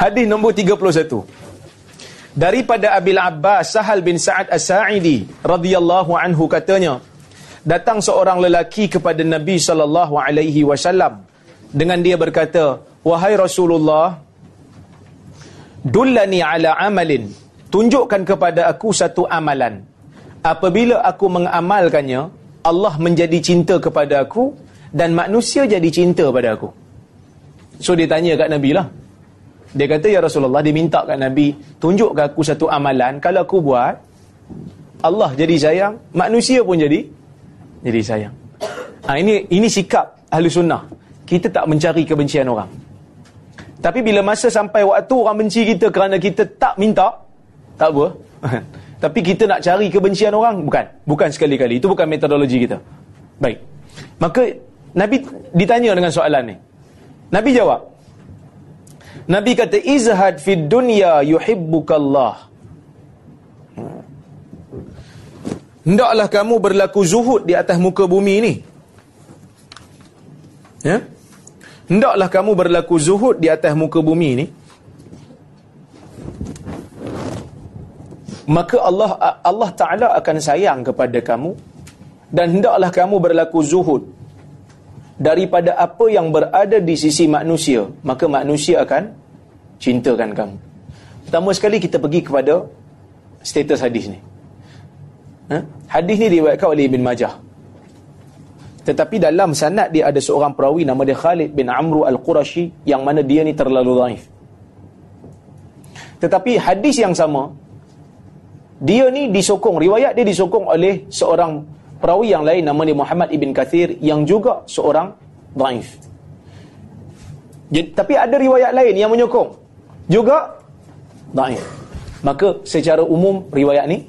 Hadis nombor 31. Daripada Abil Abbas Sahal bin Sa'ad As-Sa'idi radhiyallahu anhu katanya, datang seorang lelaki kepada Nabi sallallahu alaihi wasallam dengan dia berkata, "Wahai Rasulullah, dullani ala amalin, tunjukkan kepada aku satu amalan. Apabila aku mengamalkannya, Allah menjadi cinta kepada aku dan manusia jadi cinta pada aku." So dia tanya kat Nabi lah. Dia kata, Ya Rasulullah, dia minta kat Nabi, tunjukkan aku satu amalan, kalau aku buat, Allah jadi sayang, manusia pun jadi jadi sayang. Ha, ini ini sikap ahli sunnah. Kita tak mencari kebencian orang. Tapi bila masa sampai waktu orang benci kita kerana kita tak minta, tak apa. Tapi kita nak cari kebencian orang, bukan. Bukan sekali-kali. Itu bukan metodologi kita. Baik. Maka Nabi ditanya dengan soalan ni. Nabi jawab, Nabi kata izhad fid dunya yuhibbukallah. Hendaklah kamu berlaku zuhud di atas muka bumi ini. Ya? Hendaklah kamu berlaku zuhud di atas muka bumi ini. Maka Allah Allah Taala akan sayang kepada kamu dan hendaklah kamu berlaku zuhud daripada apa yang berada di sisi manusia maka manusia akan cintakan kamu. Pertama sekali kita pergi kepada status hadis ni. Ha? hadis ni diriwayatkan oleh Ibn Majah. Tetapi dalam sanad dia ada seorang perawi nama dia Khalid bin Amru Al-Qurashi yang mana dia ni terlalu dhaif. Tetapi hadis yang sama dia ni disokong riwayat dia disokong oleh seorang perawi yang lain nama dia Muhammad ibn Kathir yang juga seorang dhaif. Tapi ada riwayat lain yang menyokong juga dhaif. Maka secara umum riwayat ni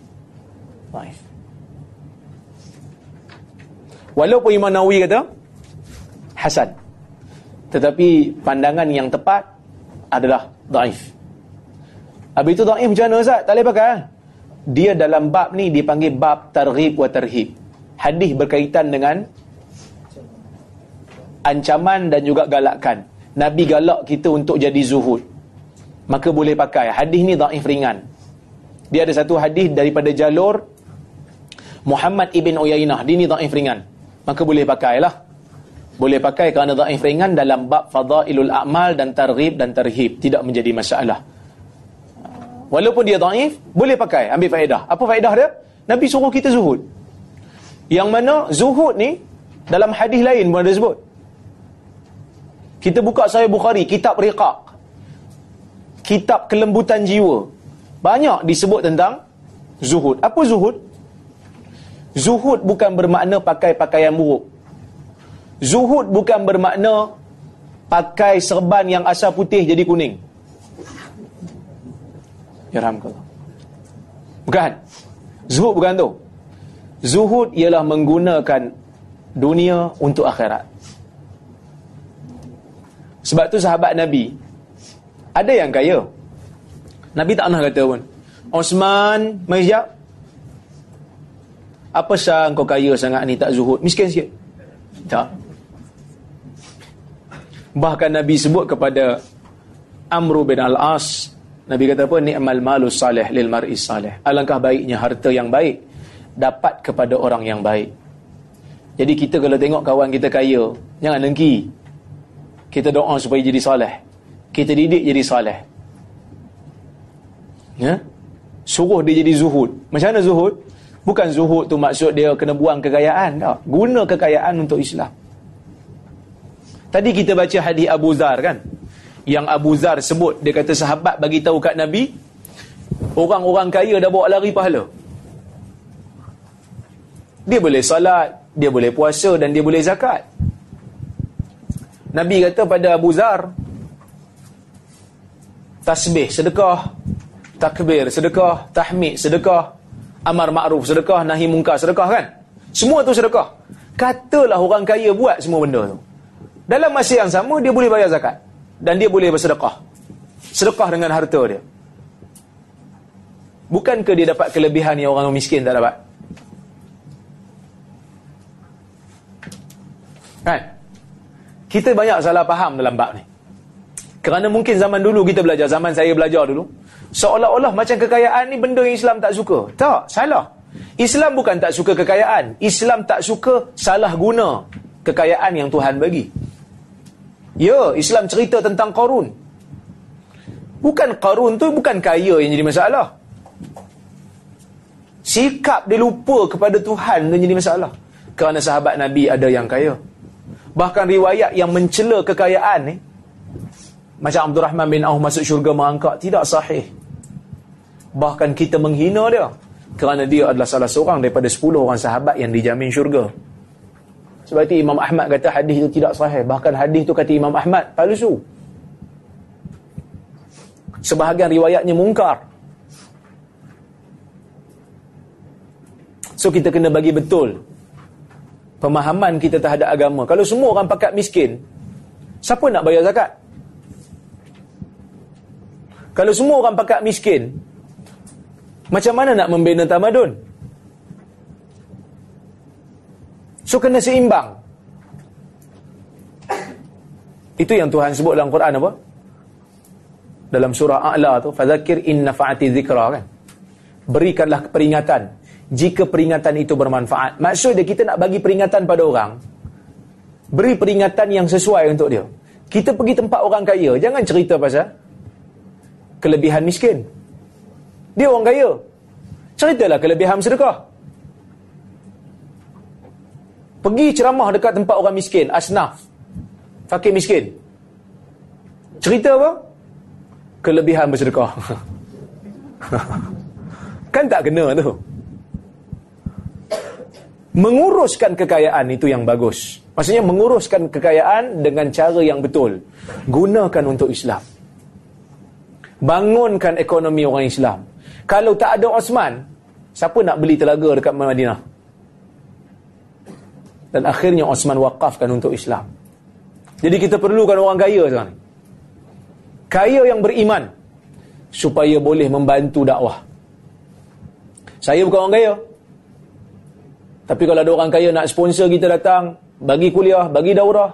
dhaif. Walaupun Imam Nawawi kata hasan. Tetapi pandangan yang tepat adalah dhaif. Habis itu dhaif macam mana Ustaz? Tak boleh pakai. Dia dalam bab ni dipanggil bab targhib wa tarhib hadis berkaitan dengan ancaman dan juga galakan. Nabi galak kita untuk jadi zuhud. Maka boleh pakai. Hadis ni daif ringan. Dia ada satu hadis daripada jalur Muhammad ibn Uyainah. Dia ni daif ringan. Maka boleh pakailah. Boleh pakai kerana daif ringan dalam bab fadailul a'mal dan targhib dan tarhib. Tidak menjadi masalah. Walaupun dia daif, boleh pakai. Ambil faedah. Apa faedah dia? Nabi suruh kita zuhud. Yang mana zuhud ni dalam hadis lain pun ada sebut. Kita buka saya Bukhari, kitab riqaq. Kitab kelembutan jiwa. Banyak disebut tentang zuhud. Apa zuhud? Zuhud bukan bermakna pakai pakaian buruk. Zuhud bukan bermakna pakai serban yang asal putih jadi kuning. Ya rahmatullah. Bukan. Zuhud bukan tu. Zuhud ialah menggunakan dunia untuk akhirat. Sebab tu sahabat Nabi ada yang kaya. Nabi tak pernah kata pun. Osman, sekejap. Apa sah kau kaya sangat ni tak zuhud? Miskin sikit. Tak. Bahkan Nabi sebut kepada Amru bin Al-As. Nabi kata apa? Ni'mal malu salih lil mar'i salih. Alangkah baiknya harta yang baik dapat kepada orang yang baik. Jadi kita kalau tengok kawan kita kaya, jangan dengki. Kita doa supaya jadi soleh. Kita didik jadi soleh. Ya? Suruh dia jadi zuhud. Macam mana zuhud? Bukan zuhud tu maksud dia kena buang kekayaan. Tak. Guna kekayaan untuk Islam. Tadi kita baca hadis Abu Zar kan? Yang Abu Zar sebut, dia kata sahabat bagi tahu kat Nabi, orang-orang kaya dah bawa lari pahala. Dia boleh salat, dia boleh puasa dan dia boleh zakat. Nabi kata pada Abu Zar, tasbih sedekah, takbir sedekah, tahmid sedekah, amar ma'ruf sedekah, nahi mungkar sedekah kan? Semua tu sedekah. Katalah orang kaya buat semua benda tu. Dalam masa yang sama dia boleh bayar zakat dan dia boleh bersedekah. Sedekah dengan harta dia. Bukankah dia dapat kelebihan yang orang miskin tak dapat? Kan? Kita banyak salah faham dalam bab ni. Kerana mungkin zaman dulu kita belajar, zaman saya belajar dulu, seolah-olah macam kekayaan ni benda yang Islam tak suka. Tak, salah. Islam bukan tak suka kekayaan. Islam tak suka salah guna kekayaan yang Tuhan bagi. Ya, Islam cerita tentang Qarun. Bukan Qarun tu bukan kaya yang jadi masalah. Sikap dia lupa kepada Tuhan tu jadi masalah. Kerana sahabat Nabi ada yang kaya. Bahkan riwayat yang mencela kekayaan ni, macam Abdul Rahman bin Auf masuk syurga mengangkat, tidak sahih. Bahkan kita menghina dia. Kerana dia adalah salah seorang daripada 10 orang sahabat yang dijamin syurga. Sebab itu Imam Ahmad kata hadis itu tidak sahih. Bahkan hadis itu kata Imam Ahmad palsu. Sebahagian riwayatnya mungkar. So kita kena bagi betul pemahaman kita terhadap agama. Kalau semua orang pakat miskin, siapa nak bayar zakat? Kalau semua orang pakat miskin, macam mana nak membina tamadun? So kena seimbang. Itu yang Tuhan sebut dalam Quran apa? Dalam surah A'la tu, fadzakir in nafa'ati dzikra kan. Berikanlah peringatan jika peringatan itu bermanfaat. Maksud dia kita nak bagi peringatan pada orang. Beri peringatan yang sesuai untuk dia. Kita pergi tempat orang kaya, jangan cerita pasal kelebihan miskin. Dia orang kaya. Ceritalah kelebihan sedekah. Pergi ceramah dekat tempat orang miskin, asnaf. Fakir miskin. Cerita apa? Kelebihan bersedekah. kan tak kena tu. Menguruskan kekayaan itu yang bagus. Maksudnya menguruskan kekayaan dengan cara yang betul. Gunakan untuk Islam. Bangunkan ekonomi orang Islam. Kalau tak ada Osman, siapa nak beli telaga dekat Madinah? dan akhirnya Osman wakafkan untuk Islam. Jadi kita perlukan orang kaya sekarang. Kaya yang beriman supaya boleh membantu dakwah. Saya bukan orang kaya. Tapi kalau ada orang kaya nak sponsor kita datang, bagi kuliah, bagi daurah,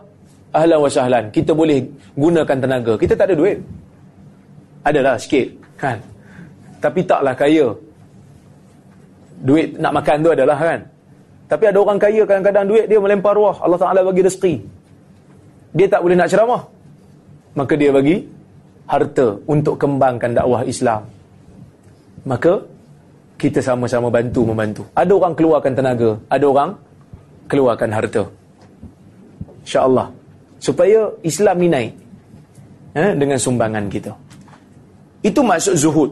ahlan wa sahlan. Kita boleh gunakan tenaga. Kita tak ada duit. Adalah sikit, kan? Tapi taklah kaya. Duit nak makan tu adalah kan? Tapi ada orang kaya kadang-kadang duit dia melempar ruah. Allah Ta'ala bagi rezeki. Dia tak boleh nak ceramah. Maka dia bagi harta untuk kembangkan dakwah Islam. Maka kita sama-sama bantu membantu. Ada orang keluarkan tenaga, ada orang keluarkan harta. Insya-Allah. Supaya Islam ni naik eh, dengan sumbangan kita. Itu maksud zuhud.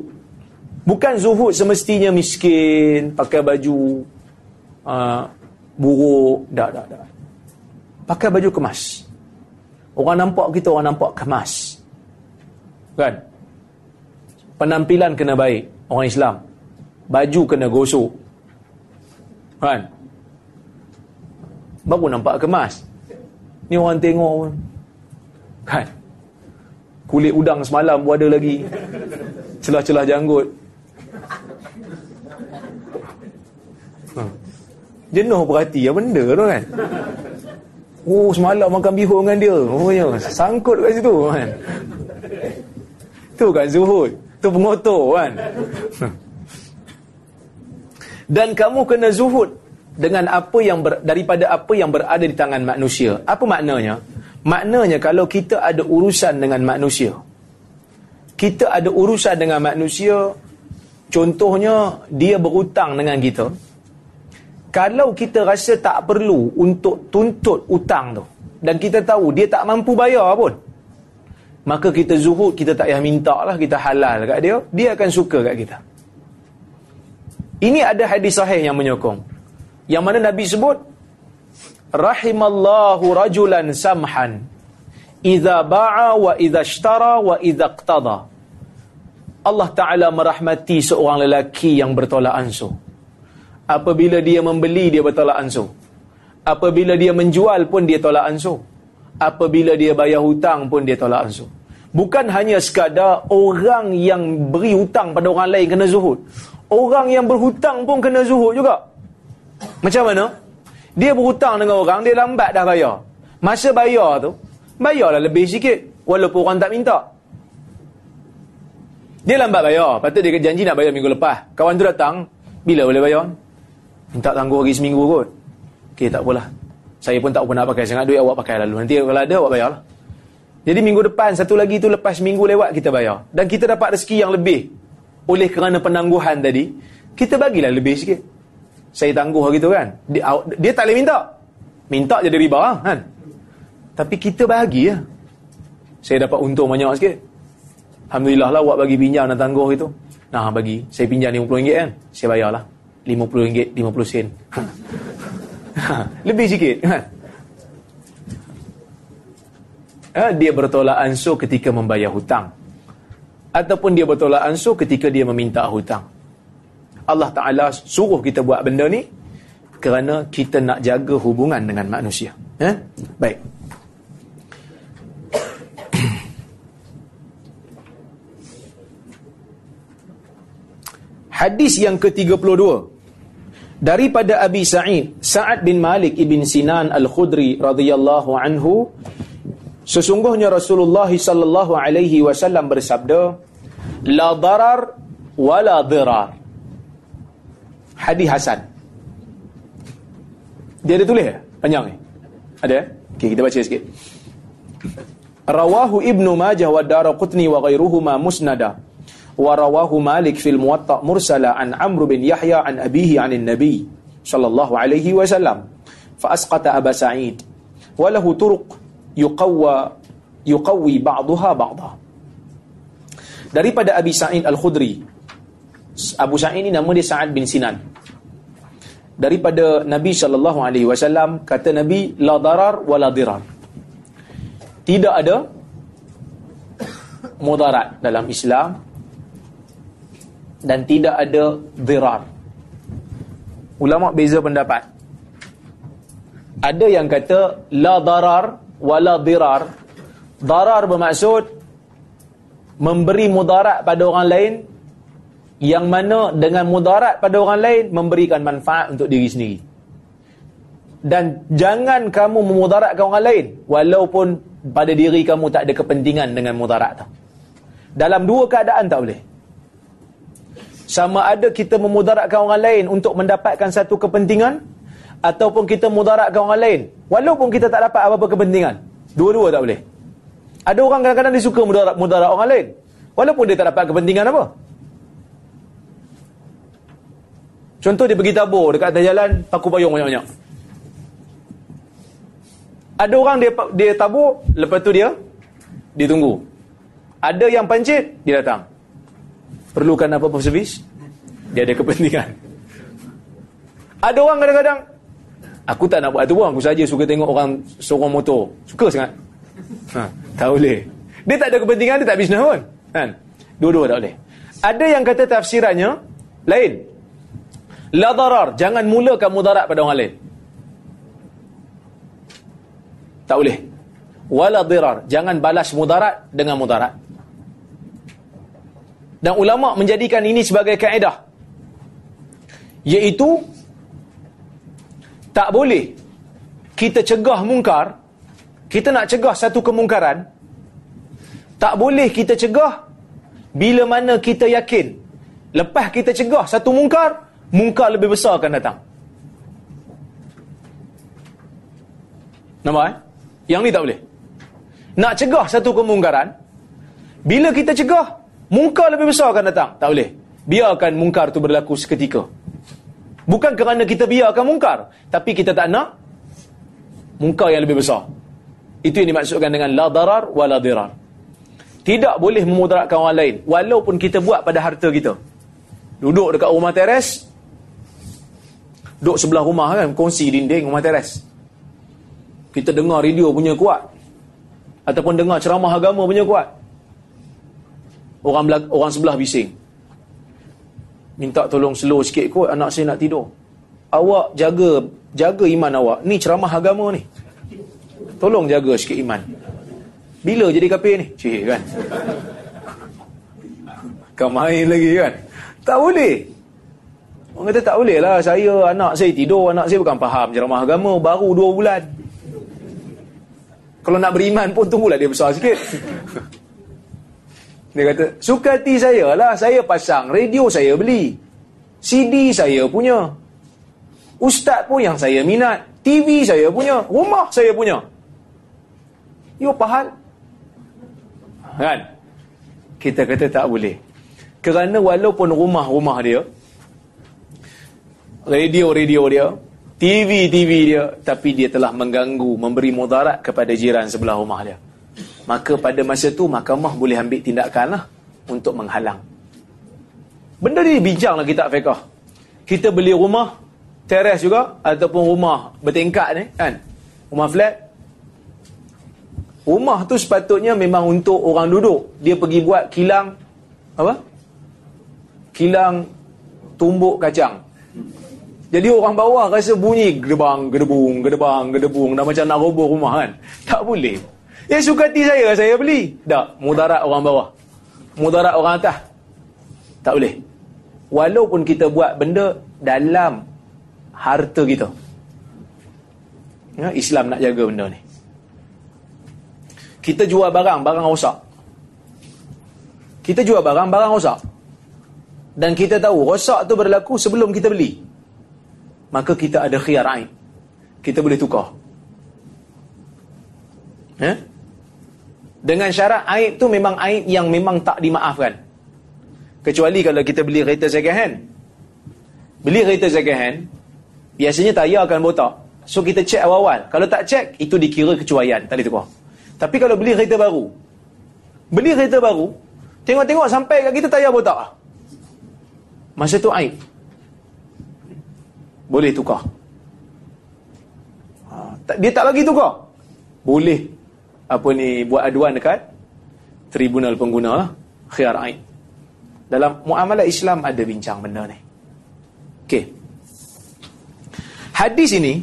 Bukan zuhud semestinya miskin, pakai baju uh, buruk dah dah dah pakai baju kemas orang nampak kita orang nampak kemas kan penampilan kena baik orang Islam baju kena gosok. Kan? Baru nampak kemas. Ni orang tengok pun. Kan? Kulit udang semalam pun ada lagi. Celah-celah janggut. Jenuh perhati apa benda tu kan? Oh semalam makan bihun dengan dia. Oh ya. Sangkut kat situ kan? Tu kan zuhud. Tu pengotor kan dan kamu kena zuhud dengan apa yang ber, daripada apa yang berada di tangan manusia. Apa maknanya? Maknanya kalau kita ada urusan dengan manusia. Kita ada urusan dengan manusia contohnya dia berhutang dengan kita. Kalau kita rasa tak perlu untuk tuntut utang tu dan kita tahu dia tak mampu bayar pun maka kita zuhud kita tak payah minta lah kita halal kat dia dia akan suka kat kita ini ada hadis sahih yang menyokong yang mana Nabi sebut rahimallahu rajulan samhan idza ba'a wa idza ishtara wa idza iqtada Allah Ta'ala merahmati seorang lelaki yang bertolak ansur Apabila dia membeli, dia bertolak ansur. Apabila dia menjual pun dia tolak ansur. Apabila dia bayar hutang pun dia tolak ansur. Bukan hanya sekadar orang yang beri hutang pada orang lain kena zuhud. Orang yang berhutang pun kena zuhud juga. Macam mana? Dia berhutang dengan orang, dia lambat dah bayar. Masa bayar tu, bayarlah lebih sikit. Walaupun orang tak minta. Dia lambat bayar. Patut dia janji nak bayar minggu lepas. Kawan tu datang. Bila boleh bayar? Minta tangguh lagi seminggu kot. Okey, tak apalah. Saya pun tak nak pakai sangat duit awak pakai lalu. Nanti kalau ada awak bayar lah. Jadi minggu depan satu lagi tu lepas minggu lewat kita bayar. Dan kita dapat rezeki yang lebih. Oleh kerana penangguhan tadi, kita bagilah lebih sikit. Saya tangguh gitu kan. Dia, dia tak boleh minta. Minta jadi riba lah, kan. Tapi kita bagi ya. Saya dapat untung banyak sikit. Alhamdulillah lah awak bagi pinjam dan tangguh itu. Nah bagi. Saya pinjam RM50 kan. Saya bayarlah. RM50, 50 sen. Lebih sikit kan. Ha, dia bertolak ansur ketika membayar hutang. Ataupun dia bertolak ansur ketika dia meminta hutang. Allah Ta'ala suruh kita buat benda ni kerana kita nak jaga hubungan dengan manusia. Ha? Baik. Hadis yang ke-32 daripada Abi Sa'id Sa'ad bin Malik ibn Sinan Al-Khudri radhiyallahu anhu sesungguhnya Rasulullah sallallahu alaihi wasallam bersabda لا ضرر ولا ضرار حديث حسن dia ada tulis ya? panjang ni ada Okey, kita baca sikit rawahu ibnu majah wa daraqutni wa ghairuhuma musnada wa rawahu malik fil muwatta mursala an amr bin yahya an abihi an nabi sallallahu alaihi wasallam fa asqata aba sa'id wa lahu turuq yuqawwa yuqawi ba'daha ba'daha daripada Abi Sa'id Al-Khudri Abu Sa'id ini nama dia Sa'ad bin Sinan daripada Nabi sallallahu alaihi wasallam kata Nabi la darar wala dirar tidak ada mudarat dalam Islam dan tidak ada dirar. Ulama beza pendapat. Ada yang kata la darar wala dirar. Darar bermaksud memberi mudarat pada orang lain yang mana dengan mudarat pada orang lain memberikan manfaat untuk diri sendiri. Dan jangan kamu memudaratkan orang lain walaupun pada diri kamu tak ada kepentingan dengan mudarat tu. Dalam dua keadaan tak boleh sama ada kita memudaratkan orang lain untuk mendapatkan satu kepentingan ataupun kita mudaratkan orang lain walaupun kita tak dapat apa-apa kepentingan dua-dua tak boleh ada orang kadang-kadang dia suka mudarat, mudarat orang lain. Walaupun dia tak dapat kepentingan apa. Contoh dia pergi tabur dekat atas jalan paku payung banyak-banyak. Ada orang dia dia tabur lepas tu dia dia tunggu. Ada yang pancit dia datang. Perlukan apa-apa servis dia ada kepentingan. Ada orang kadang-kadang aku tak nak buat itu pun aku saja suka tengok orang seorang motor. Suka sangat ha, tak boleh. Dia tak ada kepentingan dia tak bisnes pun kan? Dua-dua tak boleh. Ada yang kata tafsirannya lain. La darar jangan mulakan mudarat pada orang lain. Tak boleh. Wala dirar jangan balas mudarat dengan mudarat. Dan ulama menjadikan ini sebagai kaedah. Iaitu tak boleh kita cegah mungkar kita nak cegah satu kemungkaran tak boleh kita cegah bila mana kita yakin lepas kita cegah satu mungkar mungkar lebih besar akan datang nampak eh? yang ni tak boleh nak cegah satu kemungkaran bila kita cegah Mungkar lebih besar akan datang. Tak boleh. Biarkan mungkar itu berlaku seketika. Bukan kerana kita biarkan mungkar. Tapi kita tak nak mungkar yang lebih besar. Itu yang dimaksudkan dengan la darar wa la dirar. Tidak boleh memudaratkan orang lain. Walaupun kita buat pada harta kita. Duduk dekat rumah teres. Duduk sebelah rumah kan. Kongsi dinding rumah teres. Kita dengar radio punya kuat. Ataupun dengar ceramah agama punya kuat orang orang sebelah bising minta tolong slow sikit kot anak saya nak tidur awak jaga jaga iman awak ni ceramah agama ni tolong jaga sikit iman bila jadi kafir ni cik kan kau main lagi kan tak boleh orang kata tak boleh lah saya anak saya tidur anak saya bukan faham ceramah agama baru dua bulan kalau nak beriman pun tunggulah dia besar sikit Dia kata, suka hati saya lah, saya pasang, radio saya beli. CD saya punya. Ustaz pun yang saya minat. TV saya punya. Rumah saya punya. You pahal? Kan? Kita kata tak boleh. Kerana walaupun rumah-rumah dia, radio-radio dia, TV-TV dia, tapi dia telah mengganggu, memberi mudarat kepada jiran sebelah rumah dia. Maka pada masa tu, mahkamah boleh ambil tindakan lah untuk menghalang. Benda ni bincanglah kita fiqah. Kita beli rumah, teres juga, ataupun rumah bertingkat ni, kan? Rumah flat. Rumah tu sepatutnya memang untuk orang duduk. Dia pergi buat kilang, apa? Kilang tumbuk kacang. Jadi orang bawah rasa bunyi gedebang, gedebung, gedebang, gedebung. Dah macam nak roboh rumah kan. Tak boleh. Ya suka hati saya, saya beli. Tak, mudarat orang bawah. Mudarat orang atas. Tak boleh. Walaupun kita buat benda dalam harta kita. Ya, Islam nak jaga benda ni. Kita jual barang, barang rosak. Kita jual barang, barang rosak. Dan kita tahu rosak tu berlaku sebelum kita beli maka kita ada khiyar aib. Kita boleh tukar. Eh? Dengan syarat aib tu memang aib yang memang tak dimaafkan. Kecuali kalau kita beli kereta second hand. Beli kereta second hand, biasanya tayar akan botak. So kita cek awal-awal. Kalau tak cek, itu dikira kecuaian. Tak boleh tukar. Tapi kalau beli kereta baru, beli kereta baru, tengok-tengok sampai kat kita tayar botak. Masa tu aib boleh tukar. Ha, dia tak bagi tukar. Boleh apa ni buat aduan dekat tribunal pengguna lah. Khiyar ain. Dalam muamalah Islam ada bincang benda ni. Okey. Hadis ini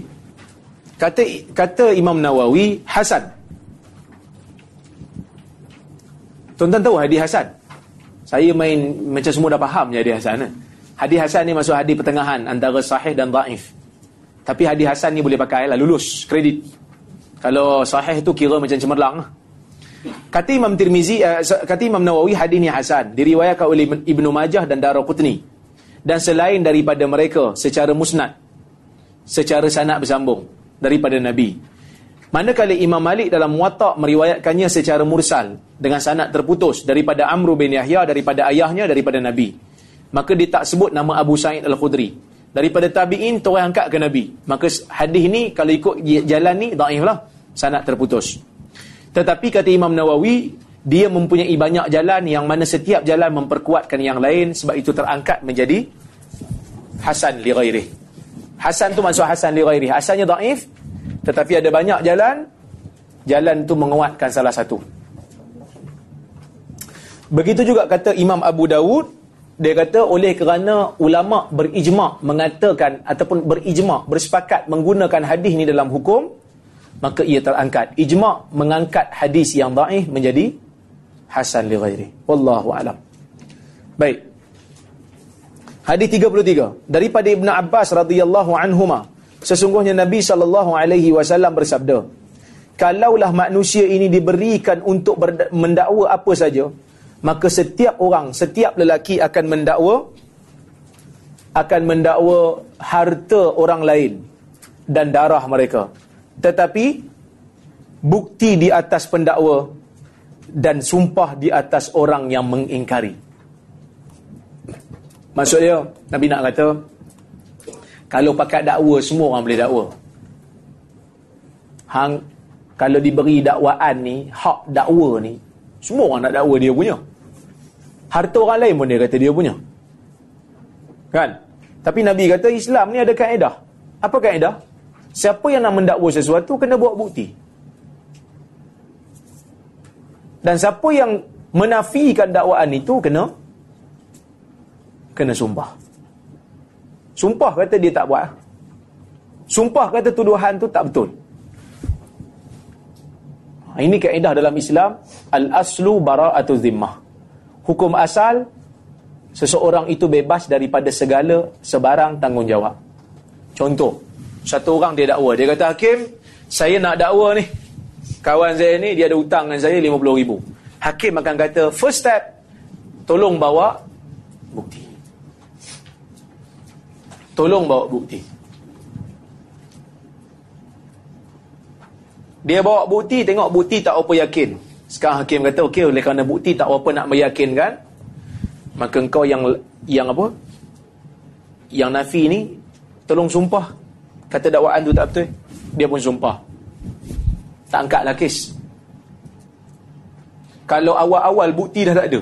kata kata Imam Nawawi hasan. Tuan-tuan tahu hadis hasan? Saya main macam semua dah faham je hadis hasan kan? Hadis Hasan ni masuk hadis pertengahan antara sahih dan dhaif. Tapi hadis Hasan ni boleh pakai lah lulus kredit. Kalau sahih tu kira macam cemerlang. Kata Imam Tirmizi, uh, kata Imam Nawawi hadis ni Hasan diriwayatkan oleh Ibnu Majah dan Daraqutni. Dan selain daripada mereka secara musnad secara sanad bersambung daripada Nabi. Manakala Imam Malik dalam Muwatta meriwayatkannya secara mursal dengan sanad terputus daripada Amr bin Yahya daripada ayahnya daripada Nabi maka dia tak sebut nama Abu Sa'id Al-Khudri. Daripada tabi'in, orang angkat ke Nabi. Maka hadis ni, kalau ikut jalan ni, da'if lah. Sanat terputus. Tetapi kata Imam Nawawi, dia mempunyai banyak jalan yang mana setiap jalan memperkuatkan yang lain sebab itu terangkat menjadi Hasan li ghairih. Hasan tu maksud Hasan li ghairih. Asalnya da'if, tetapi ada banyak jalan, jalan tu menguatkan salah satu. Begitu juga kata Imam Abu Dawud, dia kata oleh kerana ulama berijma mengatakan ataupun berijma bersepakat menggunakan hadis ni dalam hukum maka ia terangkat. Ijma mengangkat hadis yang dhaif menjadi hasan li ghairi. Wallahu alam. Baik. Hadis 33 daripada ibnu abbas radhiyallahu anhuma sesungguhnya nabi sallallahu alaihi wasallam bersabda kalaulah manusia ini diberikan untuk mendakwa apa saja maka setiap orang, setiap lelaki akan mendakwa akan mendakwa harta orang lain dan darah mereka. Tetapi bukti di atas pendakwa dan sumpah di atas orang yang mengingkari. Maksudnya Nabi nak kata kalau pakai dakwa semua orang boleh dakwa. Hang kalau diberi dakwaan ni, hak dakwa ni, semua orang nak dakwa dia punya harta orang lain pun dia kata dia punya. Kan? Tapi Nabi kata Islam ni ada kaedah. Apa kaedah? Siapa yang nak mendakwa sesuatu kena buat bukti. Dan siapa yang menafikan dakwaan itu kena kena sumpah. Sumpah kata dia tak buat. Sumpah kata tuduhan tu tak betul. Ini kaedah dalam Islam al-aslu bara'atu zimmah hukum asal seseorang itu bebas daripada segala sebarang tanggungjawab. Contoh, satu orang dia dakwa, dia kata hakim, saya nak dakwa ni. Kawan saya ni dia ada hutang dengan saya 50 ribu. Hakim akan kata, first step, Tolong bawa bukti. Tolong bawa bukti. Dia bawa bukti, tengok bukti tak apa yakin. Sekarang hakim kata, okey, oleh kerana bukti tak apa nak meyakinkan, maka engkau yang yang apa? Yang nafi ni, tolong sumpah. Kata dakwaan tu tak betul. Dia pun sumpah. Tak angkatlah kes. Kalau awal-awal bukti dah tak ada.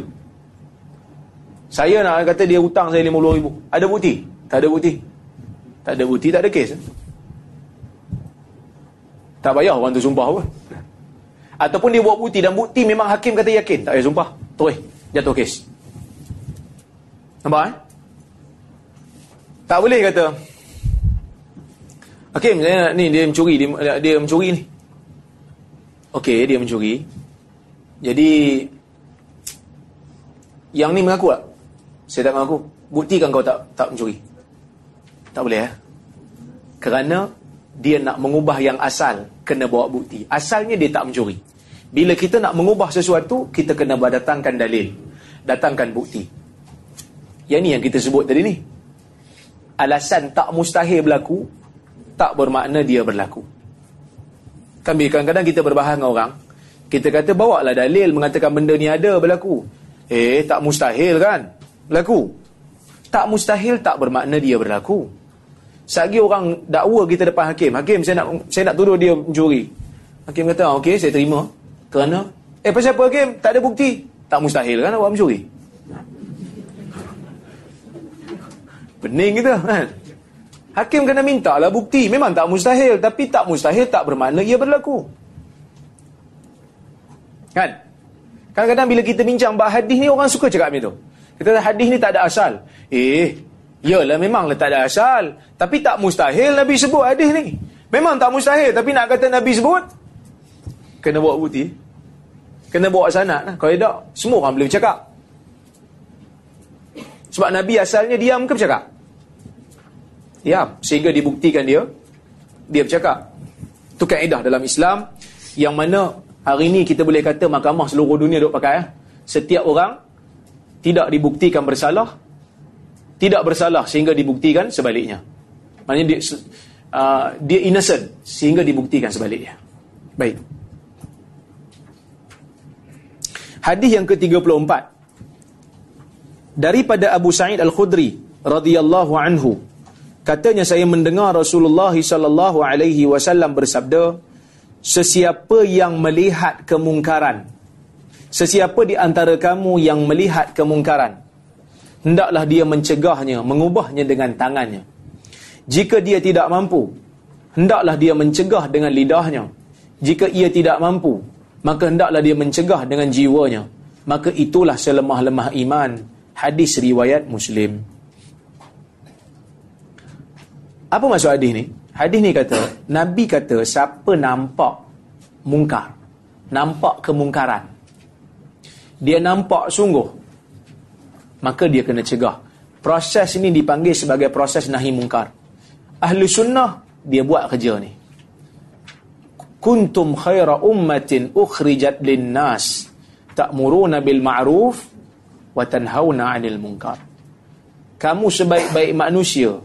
Saya nak kata dia hutang saya RM50,000. Ada bukti? Tak ada bukti. Tak ada bukti, tak ada kes. Tak payah orang tu sumpah pun. Ataupun dia buat bukti dan bukti memang hakim kata yakin. Tak payah sumpah. Terus jatuh kes. Nampak eh? Tak boleh kata. Hakim saya ni dia mencuri dia, dia mencuri ni. Okey, dia mencuri. Jadi yang ni mengaku tak? Saya tak mengaku. Buktikan kau tak tak mencuri. Tak boleh eh? Kerana dia nak mengubah yang asal kena bawa bukti. Asalnya dia tak mencuri. Bila kita nak mengubah sesuatu, kita kena datangkan dalil. Datangkan bukti. Yang ni yang kita sebut tadi ni. Alasan tak mustahil berlaku, tak bermakna dia berlaku. Kan kadang-kadang kita berbahas dengan orang, kita kata bawa lah dalil mengatakan benda ni ada berlaku. Eh, tak mustahil kan? Berlaku. Tak mustahil tak bermakna dia berlaku. Sagi orang dakwa kita depan hakim. Hakim saya nak saya nak tuduh dia mencuri. Hakim kata, ah, "Okey, saya terima." Kerana eh pasal apa hakim? Tak ada bukti. Tak mustahil kan awak mencuri? Pening kita kan? Hakim kena minta lah bukti. Memang tak mustahil. Tapi tak mustahil tak bermakna ia berlaku. Kan? Kadang-kadang bila kita bincang bahas hadis ni, orang suka cakap macam tu. Kita kata hadis ni tak ada asal. Eh, Yalah memanglah tak ada asal. Tapi tak mustahil Nabi sebut hadis ni. Memang tak mustahil. Tapi nak kata Nabi sebut, kena bawa bukti. Kena bawa sanat lah. Kalau tak, semua orang boleh bercakap. Sebab Nabi asalnya diam ke bercakap? Diam. Sehingga dibuktikan dia, dia bercakap. Itu kaedah dalam Islam yang mana hari ini kita boleh kata mahkamah seluruh dunia duk pakai. Eh? Setiap orang tidak dibuktikan bersalah, tidak bersalah sehingga dibuktikan sebaliknya. Maknanya dia, uh, dia innocent sehingga dibuktikan sebaliknya. Baik. Hadis yang ke-34 daripada Abu Sa'id Al-Khudri radhiyallahu anhu katanya saya mendengar Rasulullah sallallahu alaihi wasallam bersabda sesiapa yang melihat kemungkaran sesiapa di antara kamu yang melihat kemungkaran hendaklah dia mencegahnya, mengubahnya dengan tangannya. Jika dia tidak mampu, hendaklah dia mencegah dengan lidahnya. Jika ia tidak mampu, maka hendaklah dia mencegah dengan jiwanya. Maka itulah selemah-lemah iman. Hadis riwayat Muslim. Apa maksud hadis ni? Hadis ni kata, Nabi kata siapa nampak mungkar, nampak kemungkaran. Dia nampak sungguh maka dia kena cegah. Proses ini dipanggil sebagai proses nahi mungkar. Ahli sunnah, dia buat kerja ni. Kuntum khaira ummatin ukhrijat linnas ta'muruna bil ma'ruf wa tanhauna 'anil munkar. Kamu sebaik-baik manusia,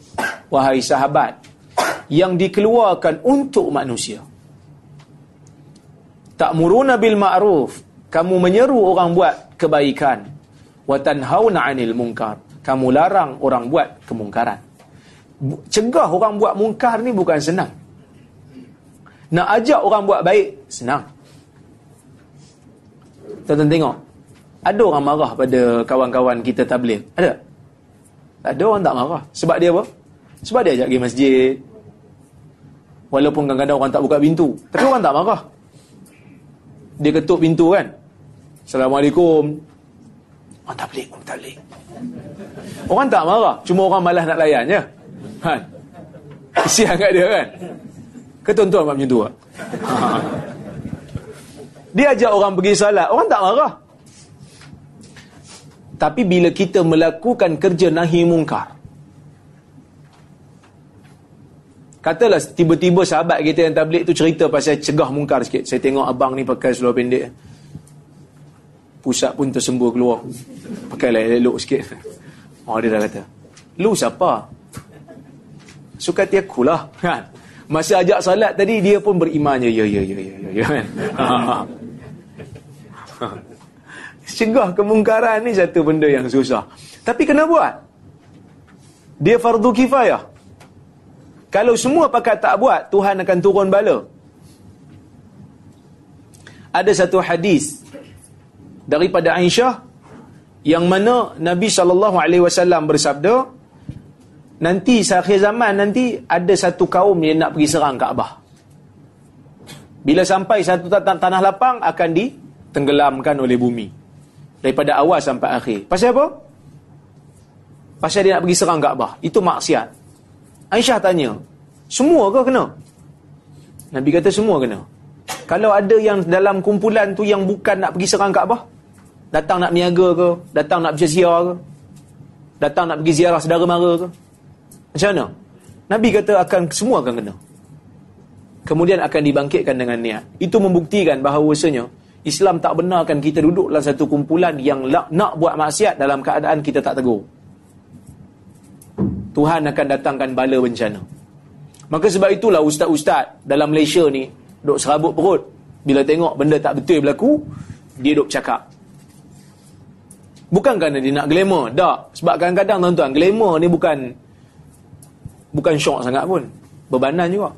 wahai sahabat, yang dikeluarkan untuk manusia. Ta'muruna bil ma'ruf, kamu menyeru orang buat kebaikan wa tanhauna 'anil munkar. Kamu larang orang buat kemungkaran. Cegah orang buat mungkar ni bukan senang. Nak ajak orang buat baik senang. Tuan-tuan tengok. Ada orang marah pada kawan-kawan kita tabligh. Ada? Ada orang tak marah. Sebab dia apa? Sebab dia ajak pergi masjid. Walaupun kadang-kadang orang tak buka pintu. Tapi orang tak marah. Dia ketuk pintu kan? Assalamualaikum. Oh tablik, oh tablik. Orang tak marah, cuma orang malas nak layan je. Kan? Kesian kat dia kan? Ke tuan-tuan buat macam tu tak? Dia ajak orang pergi salat, orang tak marah. Tapi bila kita melakukan kerja nahi mungkar, Katalah tiba-tiba sahabat kita yang tablik tu cerita pasal cegah mungkar sikit. Saya tengok abang ni pakai seluar pendek. Pusat pun tersembur keluar. Pakailah elok sikit. Oh dia dah kata. Lu siapa? Suka hati akulah. Kan? Masa ajak salat tadi dia pun beriman je. Ya, ya, ya, ya, ya. ya kan? Cegah kemungkaran ni satu benda yang susah. Tapi kena buat. Dia fardu kifayah. Kalau semua pakat tak buat, Tuhan akan turun bala. Ada satu hadis daripada Aisyah yang mana Nabi SAW bersabda, nanti akhir zaman nanti ada satu kaum yang nak pergi serang Kaabah. Bila sampai satu tanah lapang akan ditenggelamkan oleh bumi. Daripada awal sampai akhir. Pasal apa? Pasal dia nak pergi serang Kaabah. Itu maksiat. Aisyah tanya, semua ke kena? Nabi kata semua kena. Kalau ada yang dalam kumpulan tu yang bukan nak pergi serang Kaabah, datang nak niaga ke, datang nak pergi ziarah ke, datang nak pergi ziarah saudara mara ke, macam mana? Nabi kata akan semua akan kena. Kemudian akan dibangkitkan dengan niat. Itu membuktikan bahawasanya Islam tak benarkan kita duduk dalam satu kumpulan yang nak buat maksiat dalam keadaan kita tak tegur. Tuhan akan datangkan bala bencana. Maka sebab itulah ustaz-ustaz dalam Malaysia ni duk serabut perut bila tengok benda tak betul berlaku, dia duk cakap. Bukan kerana dia nak glamour, tak. Sebab kadang-kadang tuan-tuan, glamour ni bukan bukan syok sangat pun. Bebanan juga.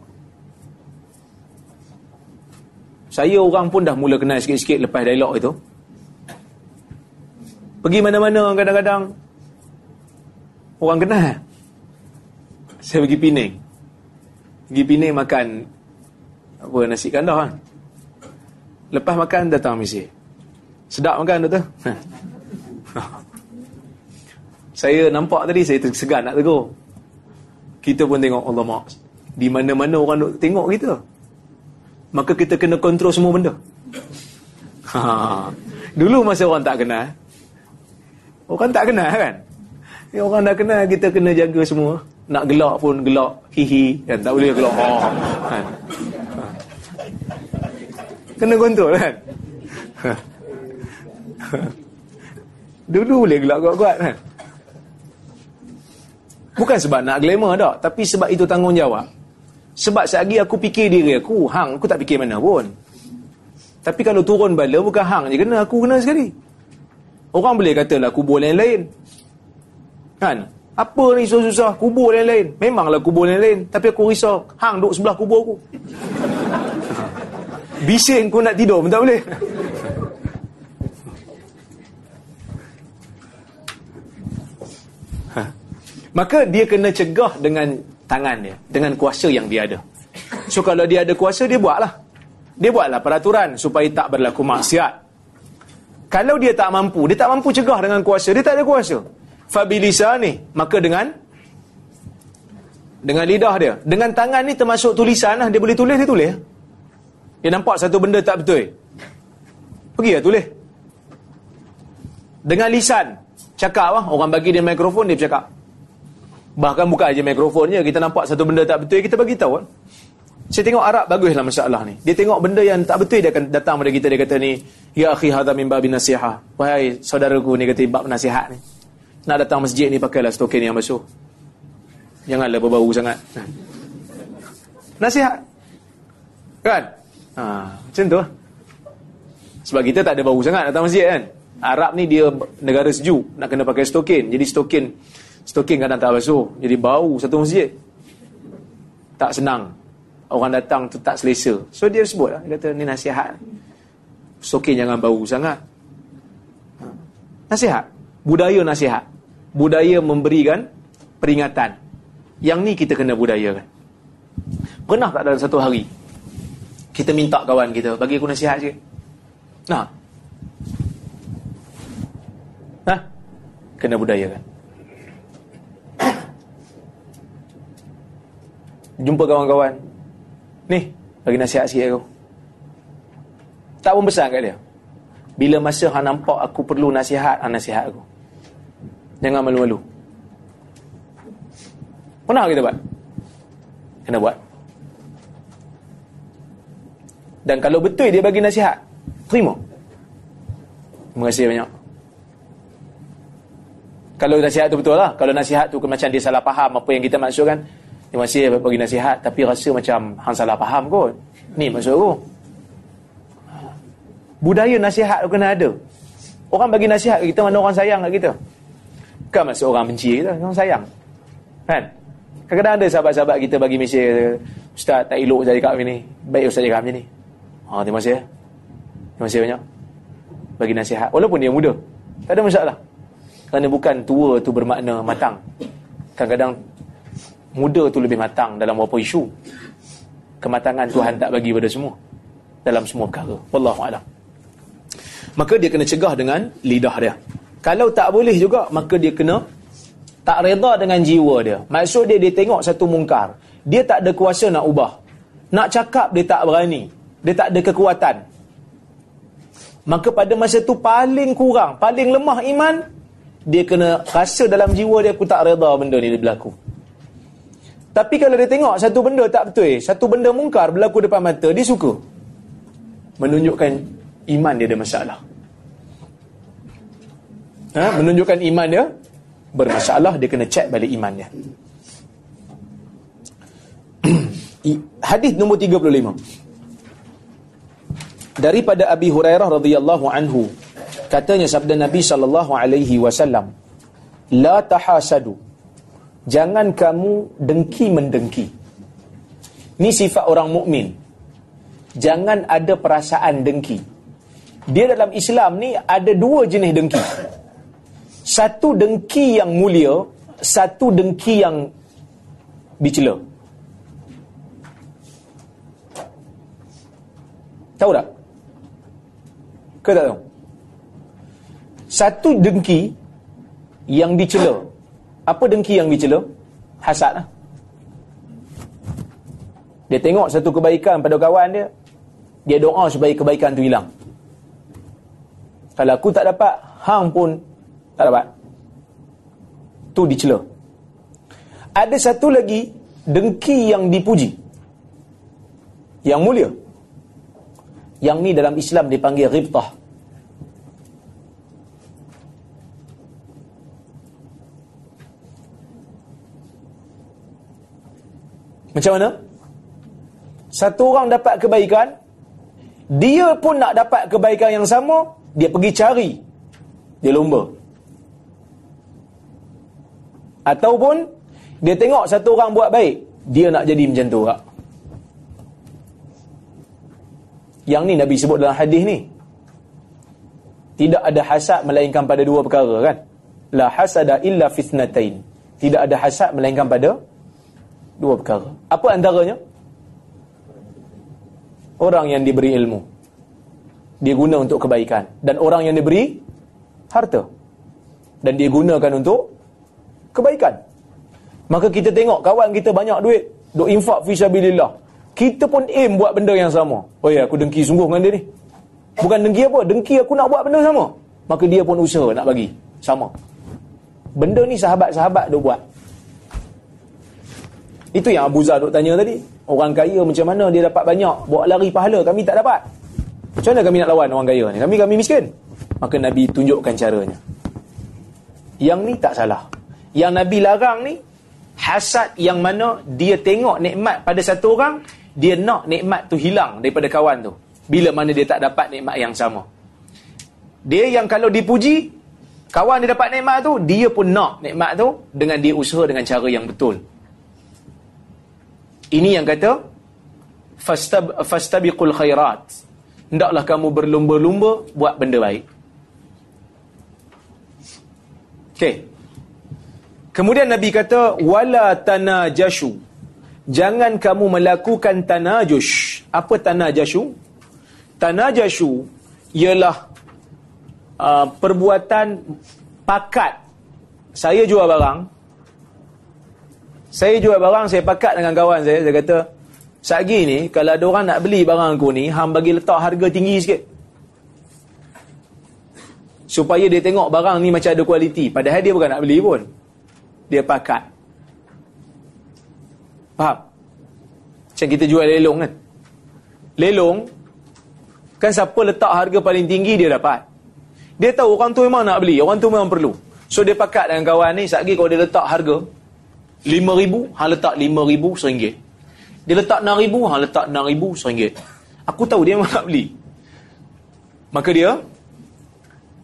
Saya orang pun dah mula kenal sikit-sikit lepas dialog itu. Pergi mana-mana kadang-kadang orang kenal. Saya pergi Penang. Pergi Penang makan apa nasi kandar kan. Lepas makan datang misi. Sedap makan tu. saya nampak tadi saya tersegan nak tegur. Kita pun tengok Allah mak. Di mana-mana orang nak tengok kita. Maka kita kena kontrol semua benda. Ha. Dulu masa orang tak kenal. Orang tak kenal kan? Ya, orang dah kenal kita kena jaga semua nak gelak pun gelak hihi kan tak boleh gelak oh kan kena kontrol kan dulu boleh gelak kuat-kuat kan bukan sebab nak glamour tak tapi sebab itu tanggungjawab sebab selagi aku fikir diri aku hang aku tak fikir mana pun tapi kalau turun bala bukan hang je kena aku kena sekali orang boleh kata lah kubur lain-lain kan apa ni susah-susah? Kubur lain-lain. Memanglah kubur lain-lain. Tapi aku risau. Hang duduk sebelah kubur aku. Bising aku nak tidur pun tak boleh. Maka dia kena cegah dengan tangan dia. Dengan kuasa yang dia ada. So kalau dia ada kuasa, dia buatlah. Dia buatlah peraturan supaya tak berlaku maksiat. Kalau dia tak mampu, dia tak mampu cegah dengan kuasa. Dia tak ada kuasa ni maka dengan dengan lidah dia dengan tangan ni termasuk tulisan lah dia boleh tulis dia tulis dia nampak satu benda tak betul pergi lah tulis dengan lisan cakap lah orang bagi dia mikrofon dia bercakap bahkan buka aja mikrofonnya kita nampak satu benda tak betul kita bagi tahu lah. saya tengok Arab baguslah masalah ni dia tengok benda yang tak betul dia akan datang pada kita dia kata ni ya akhi hadha min babin nasihah wahai saudaraku ni kata bab nasihat ni nak datang masjid ni pakailah stokin yang basuh. Janganlah berbau sangat. Nasihat. Kan? Ha, macam tu. Sebab kita tak ada bau sangat datang masjid kan. Arab ni dia negara sejuk. Nak kena pakai stokin. Jadi stokin stokin kadang tak basuh. Jadi bau satu masjid. Tak senang. Orang datang tu tak selesa. So dia sebut lah. Dia kata ni nasihat. Stokin jangan bau sangat. Ha. Nasihat. Budaya nasihat budaya memberikan peringatan. Yang ni kita kena budayakan. Pernah tak dalam satu hari kita minta kawan kita bagi aku nasihat sikit? Nah. Nah. Kena budayakan. Jumpa kawan-kawan. Ni, bagi nasihat sikit aku. Tak pun besar kat dia. Bila masa hang nampak aku perlu nasihat, hang nasihat aku. Jangan malu-malu. Pernah kita buat? Kena buat. Dan kalau betul dia bagi nasihat, terima. Terima kasih banyak. Kalau nasihat tu betul lah. Kalau nasihat tu macam dia salah faham apa yang kita maksudkan. Terima kasih bagi nasihat. Tapi rasa macam hang salah faham kot. Ni maksud aku. Budaya nasihat tu kena ada. Orang bagi nasihat kita mana orang sayang kat kita. Kan maksud orang benci kita. Orang sayang. Kan? Kadang-kadang ada sahabat-sahabat kita bagi mesej. Ustaz tak elok saya cakap ni. Baik Ustaz cakap macam ni. Ha, terima kasih. Terima kasih banyak. Bagi nasihat. Walaupun dia muda. Tak ada masalah. Kerana bukan tua tu bermakna matang. Kadang-kadang muda tu lebih matang dalam beberapa isu. Kematangan Tuhan tak bagi pada semua. Dalam semua perkara. Wallahu'alam. Maka dia kena cegah dengan lidah dia. Kalau tak boleh juga, maka dia kena tak reda dengan jiwa dia. Maksud dia, dia tengok satu mungkar. Dia tak ada kuasa nak ubah. Nak cakap, dia tak berani. Dia tak ada kekuatan. Maka pada masa tu paling kurang, paling lemah iman, dia kena rasa dalam jiwa dia, aku tak reda benda ni berlaku. Tapi kalau dia tengok satu benda tak betul, satu benda mungkar berlaku depan mata, dia suka. Menunjukkan iman dia ada masalah. Ha? Menunjukkan iman dia bermasalah, dia kena cek balik iman dia. Hadis nombor 35. Daripada Abi Hurairah radhiyallahu anhu, katanya sabda Nabi sallallahu alaihi wasallam, "La tahasadu." Jangan kamu dengki mendengki. Ini sifat orang mukmin. Jangan ada perasaan dengki. Dia dalam Islam ni ada dua jenis dengki. Satu dengki yang mulia, satu dengki yang dicela. Tahu tak? Ke tak tahu? Satu dengki yang dicela. Apa dengki yang dicela? Hasad lah. Dia tengok satu kebaikan pada kawan dia, dia doa supaya kebaikan tu hilang. Kalau aku tak dapat, hang pun tak dapat. Tu dicela. Ada satu lagi dengki yang dipuji. Yang mulia. Yang ni dalam Islam dipanggil ribtah. Macam mana? Satu orang dapat kebaikan, dia pun nak dapat kebaikan yang sama, dia pergi cari. Dia lomba. Ataupun dia tengok satu orang buat baik, dia nak jadi macam tu tak? Yang ni Nabi sebut dalam hadis ni. Tidak ada hasad melainkan pada dua perkara kan? La hasada illa fitnatain. Tidak ada hasad melainkan pada dua perkara. Apa antaranya? Orang yang diberi ilmu. Dia guna untuk kebaikan. Dan orang yang diberi harta. Dan dia gunakan untuk kebaikan. Maka kita tengok kawan kita banyak duit, duk infak fi sabilillah. Kita pun aim buat benda yang sama. Oh ya, aku dengki sungguh dengan dia ni. Bukan dengki apa? Dengki aku nak buat benda sama. Maka dia pun usaha nak bagi. Sama. Benda ni sahabat-sahabat duk buat. Itu yang Abu Zar duk tanya tadi. Orang kaya macam mana dia dapat banyak? Bawa lari pahala, kami tak dapat. Macam mana kami nak lawan orang kaya ni? Kami kami miskin. Maka Nabi tunjukkan caranya. Yang ni tak salah. Yang Nabi larang ni hasad yang mana dia tengok nikmat pada satu orang, dia nak nikmat tu hilang daripada kawan tu. Bila mana dia tak dapat nikmat yang sama. Dia yang kalau dipuji, kawan dia dapat nikmat tu, dia pun nak nikmat tu dengan dia usaha dengan cara yang betul. Ini yang kata fastab fastabiqul khairat. Hendaklah kamu berlumba-lumba buat benda baik. Okey. Kemudian Nabi kata wala tanajashu. Jangan kamu melakukan tanajush. Apa tanajashu? Tanajashu ialah uh, perbuatan pakat. Saya jual barang. Saya jual barang, saya pakat dengan kawan saya. Saya kata, Sagi ni, kalau ada orang nak beli barang aku ni, hang bagi letak harga tinggi sikit. Supaya dia tengok barang ni macam ada kualiti. Padahal dia bukan nak beli pun dia pakat. Faham? Macam kita jual lelong kan? Lelong, kan siapa letak harga paling tinggi dia dapat. Dia tahu orang tu memang nak beli, orang tu memang perlu. So dia pakat dengan kawan ni, lagi kalau dia letak harga RM5,000, hang letak RM5,000 RM1. Dia letak RM6,000, hang letak RM6,000 RM1. Aku tahu dia memang nak beli. Maka dia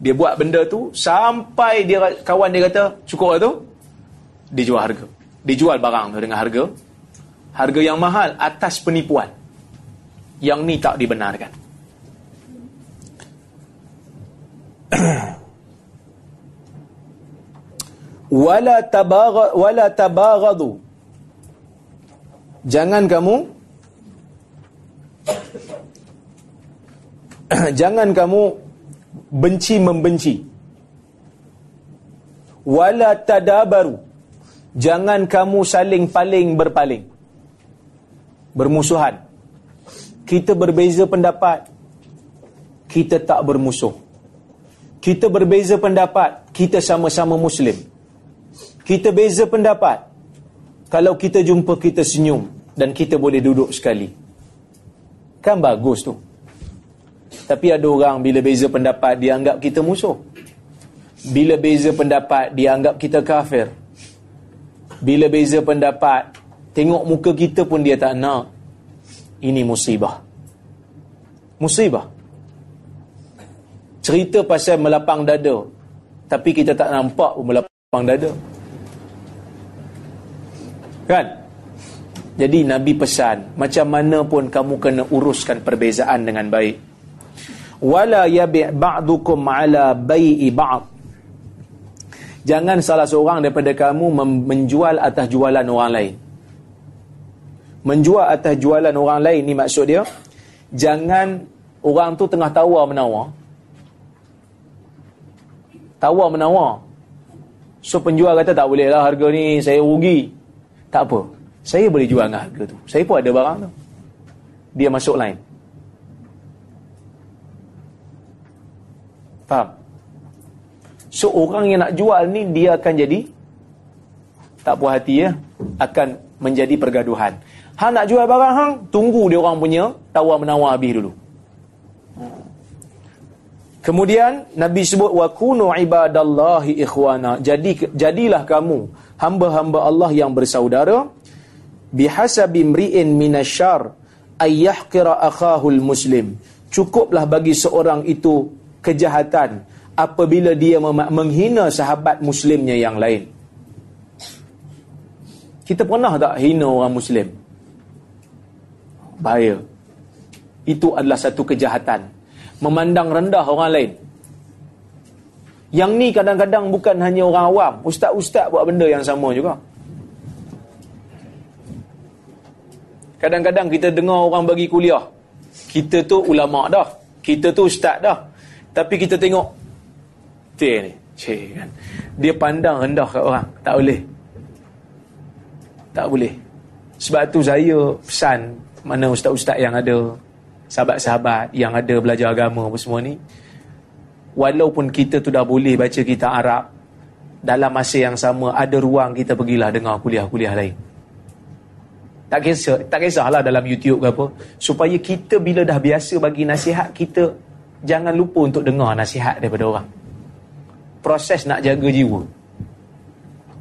dia buat benda tu sampai dia kawan dia kata cukup lah tu dia jual harga dia jual barang tu dengan harga harga yang mahal atas penipuan yang ni tak dibenarkan wala tabagha wala tabaghadu jangan kamu jangan kamu benci membenci. Wala tadabaru. Jangan kamu saling paling berpaling. Bermusuhan. Kita berbeza pendapat kita tak bermusuh. Kita berbeza pendapat kita sama-sama muslim kita beza pendapat kalau kita jumpa kita senyum dan kita boleh duduk sekali kan bagus tu tapi ada orang bila beza pendapat dia anggap kita musuh. Bila beza pendapat dia anggap kita kafir. Bila beza pendapat tengok muka kita pun dia tak nak. Ini musibah. Musibah. Cerita pasal melapang dada. Tapi kita tak nampak pun melapang dada. Kan? Jadi Nabi pesan, macam mana pun kamu kena uruskan perbezaan dengan baik. Wala yabi' ba'dukum ala bai'i ba'd. Jangan salah seorang daripada kamu menjual atas jualan orang lain. Menjual atas jualan orang lain ni maksud dia jangan orang tu tengah tawar menawar tawar menawar so penjual kata tak boleh lah harga ni saya rugi tak apa saya boleh jual dengan harga tu saya pun ada barang tu dia masuk lain Faham? So orang yang nak jual ni dia akan jadi tak puas hati ya, akan menjadi pergaduhan. Hang nak jual barang hang, tunggu dia orang punya tawar menawar habis dulu. Kemudian Nabi sebut wa kunu ibadallahi ikhwana. Jadi jadilah kamu hamba-hamba Allah yang bersaudara bihasabi mri'in minasyar ay yahqira akhahul muslim. Cukuplah bagi seorang itu kejahatan apabila dia menghina sahabat muslimnya yang lain. Kita pernah tak hina orang muslim? Bahaya. Itu adalah satu kejahatan. Memandang rendah orang lain. Yang ni kadang-kadang bukan hanya orang awam. Ustaz-ustaz buat benda yang sama juga. Kadang-kadang kita dengar orang bagi kuliah. Kita tu ulama' dah. Kita tu ustaz dah. Tapi kita tengok dia ni, cik kan. Dia pandang rendah kat orang, tak boleh. Tak boleh. Sebab tu saya pesan mana ustaz-ustaz yang ada, sahabat-sahabat yang ada belajar agama apa semua ni. Walaupun kita tu dah boleh baca kitab Arab, dalam masa yang sama ada ruang kita pergilah dengar kuliah-kuliah lain. Tak kisah, tak kisahlah dalam YouTube ke apa. Supaya kita bila dah biasa bagi nasihat, kita jangan lupa untuk dengar nasihat daripada orang. Proses nak jaga jiwa.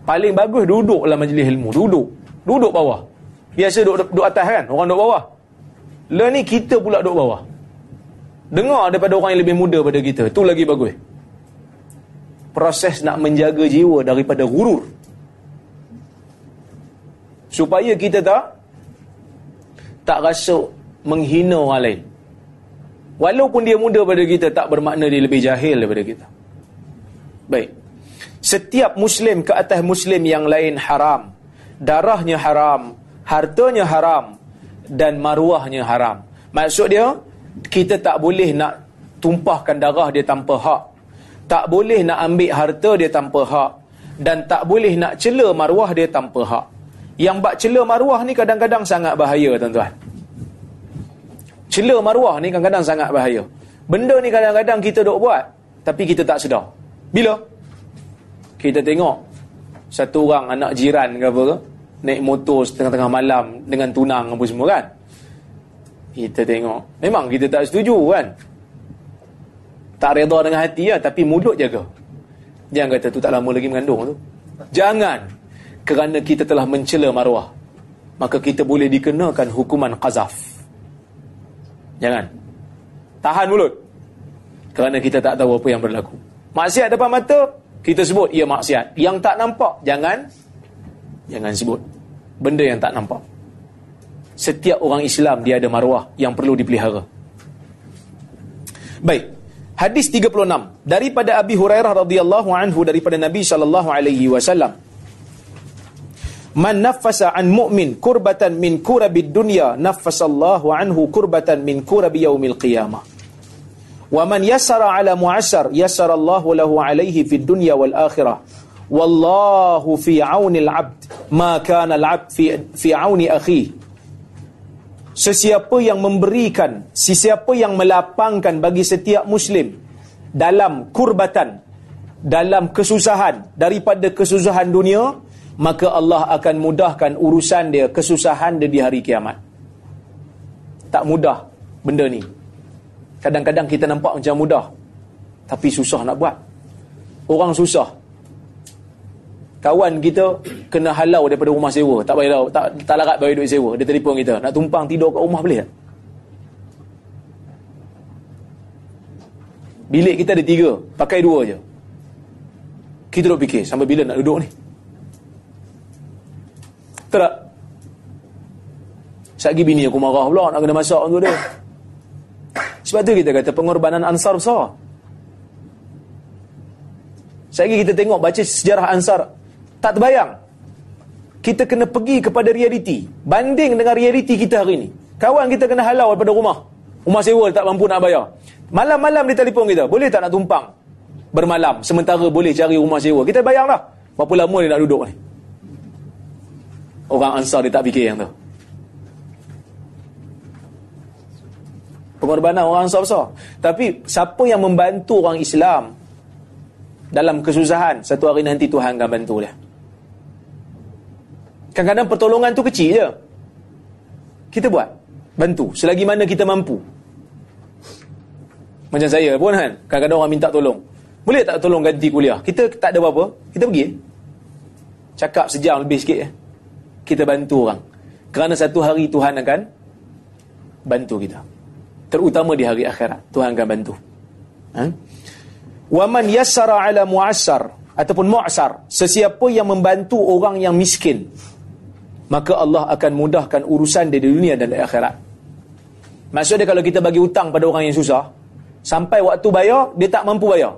Paling bagus duduk dalam majlis ilmu. Duduk. Duduk bawah. Biasa duduk, duduk atas kan? Orang duduk bawah. Lah ni kita pula duduk bawah. Dengar daripada orang yang lebih muda pada kita. Itu lagi bagus. Proses nak menjaga jiwa daripada gurur. Supaya kita tak tak rasa menghina orang lain. Walaupun dia muda pada kita tak bermakna dia lebih jahil daripada kita. Baik. Setiap muslim ke atas muslim yang lain haram. Darahnya haram, hartanya haram dan maruahnya haram. Maksud dia kita tak boleh nak tumpahkan darah dia tanpa hak. Tak boleh nak ambil harta dia tanpa hak dan tak boleh nak cela maruah dia tanpa hak. Yang bak cela maruah ni kadang-kadang sangat bahaya tuan-tuan. Cela maruah ni kadang-kadang sangat bahaya. Benda ni kadang-kadang kita duk buat. Tapi kita tak sedar. Bila? Kita tengok. Satu orang anak jiran ke apa ke. Naik motor setengah-tengah malam. Dengan tunang apa semua kan. Kita tengok. Memang kita tak setuju kan. Tak reda dengan hati lah, tapi mulut jaga. Jangan kata tu tak lama lagi mengandung tu. Jangan. Kerana kita telah mencela maruah. Maka kita boleh dikenakan hukuman qazaf. Jangan. Tahan mulut. Kerana kita tak tahu apa yang berlaku. Maksiat depan mata, kita sebut ia maksiat. Yang tak nampak, jangan jangan sebut. Benda yang tak nampak. Setiap orang Islam dia ada maruah yang perlu dipelihara. Baik. Hadis 36 daripada Abi Hurairah radhiyallahu anhu daripada Nabi sallallahu alaihi wasallam. Man naffasa an mu'min kurbatan min kurabid dunya naffasallahu anhu kurbatan min kurabi yaumil qiyamah. Wa man yassara ala mu'assar yassara Allahu lahu alaihi fid dunya wal akhirah. Wallahu fi auni al-'abd ma kana al-'abd fi fi auni akhihi Sesiapa yang memberikan, sesiapa yang melapangkan bagi setiap muslim dalam kurbatan, dalam kesusahan daripada kesusahan dunia, maka Allah akan mudahkan urusan dia, kesusahan dia di hari kiamat. Tak mudah benda ni. Kadang-kadang kita nampak macam mudah, tapi susah nak buat. Orang susah, kawan kita kena halau daripada rumah sewa. Tak bayar tak tak larat bayar duit sewa. Dia telefon kita nak tumpang tidur kat rumah boleh tak? Bilik kita ada tiga. Pakai dua je. Kita duduk fikir sampai bila nak duduk ni? Tak? Sagi bini aku marah pula nak kena masak untuk dia. Sebab tu kita kata pengorbanan Ansar besar. Sagi kita tengok baca sejarah Ansar tak terbayang. Kita kena pergi kepada realiti. Banding dengan realiti kita hari ini. Kawan kita kena halau daripada rumah. Rumah sewa tak mampu nak bayar. Malam-malam dia telefon kita. Boleh tak nak tumpang? Bermalam. Sementara boleh cari rumah sewa. Kita bayang lah. Berapa lama dia nak duduk ni? Orang ansar dia tak fikir yang tu. Pengorbanan orang ansar besar. Tapi siapa yang membantu orang Islam dalam kesusahan, satu hari nanti Tuhan akan bantu dia. Kadang-kadang pertolongan tu kecil je. Kita buat. Bantu. Selagi mana kita mampu. Macam saya pun kan. Kadang-kadang orang minta tolong. Boleh tak tolong ganti kuliah? Kita tak ada apa-apa. Kita pergi. Cakap sejam lebih sikit. Eh. Kita bantu orang. Kerana satu hari Tuhan akan bantu kita. Terutama di hari akhirat. Tuhan akan bantu. Ha? Waman yassara ala mu'assar ataupun mu'asar sesiapa yang membantu orang yang miskin maka Allah akan mudahkan urusan dia di dunia dan di akhirat. Maksudnya kalau kita bagi hutang pada orang yang susah, sampai waktu bayar, dia tak mampu bayar.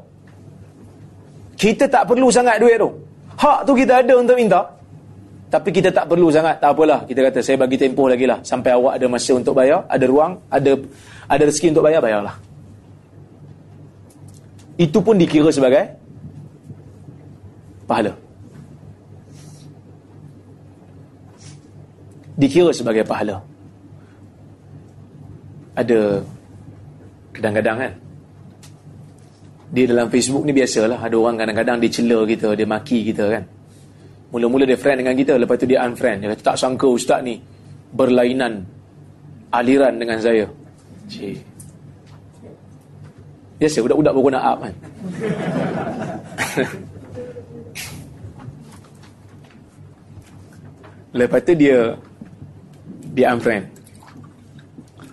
Kita tak perlu sangat duit tu. Hak tu kita ada untuk minta. Tapi kita tak perlu sangat. Tak apalah. Kita kata, saya bagi tempoh lagi lah. Sampai awak ada masa untuk bayar, ada ruang, ada ada rezeki untuk bayar, bayarlah. Itu pun dikira sebagai pahala. Dikira sebagai pahala. Ada kadang-kadang kan di dalam Facebook ni biasalah ada orang kadang-kadang dia cela kita, dia maki kita kan. Mula-mula dia friend dengan kita, lepas tu dia unfriend. Dia kata tak sangka ustaz ni berlainan aliran dengan saya. Cik. Biasa budak-budak baru nak up kan. lepas tu dia dia unfriend.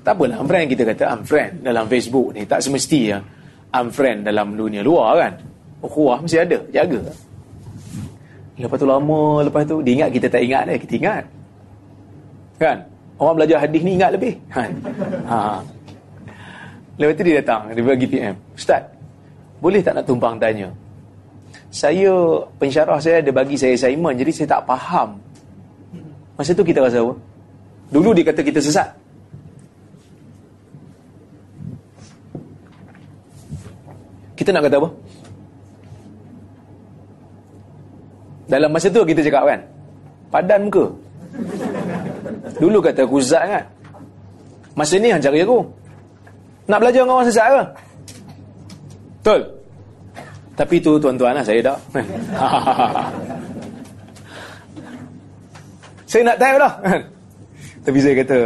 Tak apalah unfriend kita kata unfriend dalam Facebook ni. Tak semesti ya unfriend dalam dunia luar kan. Ukhuwah mesti ada. Jaga. Lepas tu lama, lepas tu dia ingat kita tak ingat dia. Kita ingat. Kan? Orang belajar hadis ni ingat lebih. Kan? Ha. Lepas tu dia datang. Dia bagi PM. Ustaz, boleh tak nak tumpang tanya? Saya, pensyarah saya ada bagi saya assignment. Jadi saya tak faham. Masa tu kita rasa apa? Dulu dia kata kita sesat. Kita nak kata apa? Dalam masa tu kita cakap kan? Padan muka. Dulu kata aku sesat kan? Masa ni yang cari aku. Nak belajar dengan orang sesat ke? Betul? Tapi tu tuan-tuan lah, saya tak. saya nak tahu lah. Tapi saya kata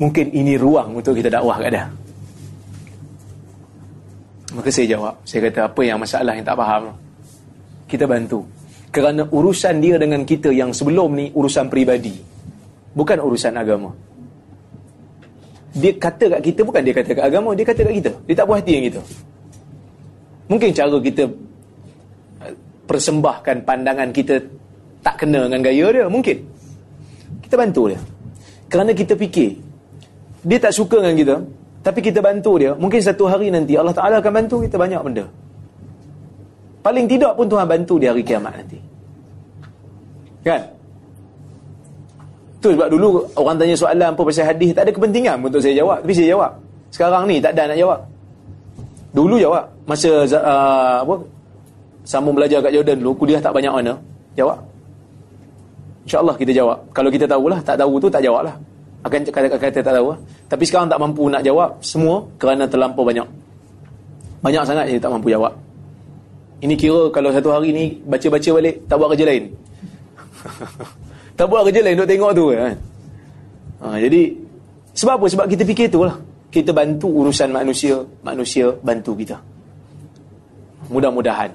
Mungkin ini ruang untuk kita dakwah kat dia Maka saya jawab. Saya kata, apa yang masalah yang tak faham? Kita bantu. Kerana urusan dia dengan kita yang sebelum ni, urusan peribadi. Bukan urusan agama. Dia kata kat kita, bukan dia kata kat agama, dia kata kat kita. Dia tak puas hati yang kita. Mungkin cara kita uh, persembahkan pandangan kita tak kena dengan gaya dia. Mungkin. Kita bantu dia. Kerana kita fikir, dia tak suka dengan kita, tapi kita bantu dia, mungkin satu hari nanti Allah Ta'ala akan bantu kita banyak benda. Paling tidak pun Tuhan bantu di hari kiamat nanti. Kan? Tu sebab dulu orang tanya soalan apa pasal hadis, tak ada kepentingan untuk saya jawab. Tapi saya jawab. Sekarang ni tak ada nak jawab. Dulu jawab. Masa uh, apa sambung belajar kat Jordan dulu, kuliah tak banyak mana. Jawab. InsyaAllah kita jawab. Kalau kita tahulah, tak tahu tu tak jawab lah akan kata-kata tak tahu tapi sekarang tak mampu nak jawab semua kerana terlampau banyak. Banyak sangat yang tak mampu jawab. Ini kira kalau satu hari ni baca-baca balik tak buat kerja lain. Tak buat kerja lain duk tengok tu kan? Ha, jadi sebab apa? sebab kita fikir tu lah. Kita bantu urusan manusia manusia bantu kita. Mudah-mudahan.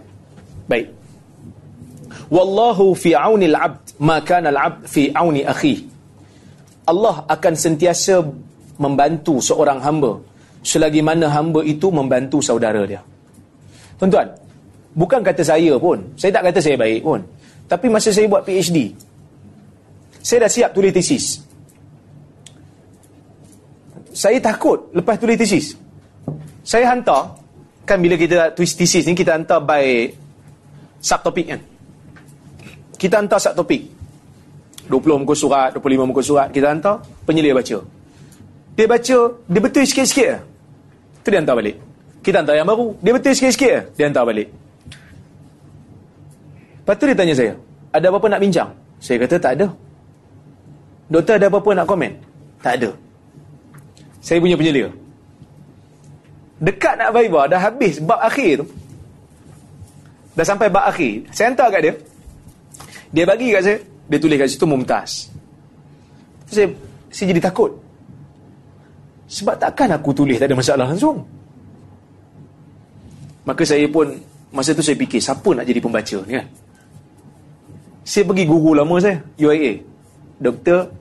Baik wallahu fi auni al-abd ma kana al-abd fi auni akhihi Allah akan sentiasa membantu seorang hamba selagi mana hamba itu membantu saudara dia. Tuan-tuan, bukan kata saya pun, saya tak kata saya baik pun. Tapi masa saya buat PhD, saya dah siap tulis tesis. Saya takut lepas tulis tesis. Saya hantar, kan bila kita tulis tesis ni, kita hantar by subtopik kan. Kita hantar subtopik. 20 muka surat, 25 muka surat kita hantar, penyelia baca. Dia baca, dia betul sikit-sikit lah. Tu dia hantar balik. Kita hantar yang baru, dia betul sikit-sikit lah. Dia hantar balik. Lepas tu dia tanya saya, ada apa-apa nak bincang? Saya kata tak ada. Doktor ada apa-apa nak komen? Tak ada. Saya punya penyelia. Dekat nak Viva, dah habis bab akhir tu. Dah sampai bab akhir. Saya hantar kat dia. Dia bagi kat saya, dia tulis kat situ mumtaz. Saya, saya jadi takut. Sebab takkan aku tulis tak ada masalah langsung. Maka saya pun, masa tu saya fikir, siapa nak jadi pembaca ni kan? Saya pergi guru lama saya, UIA. Dr.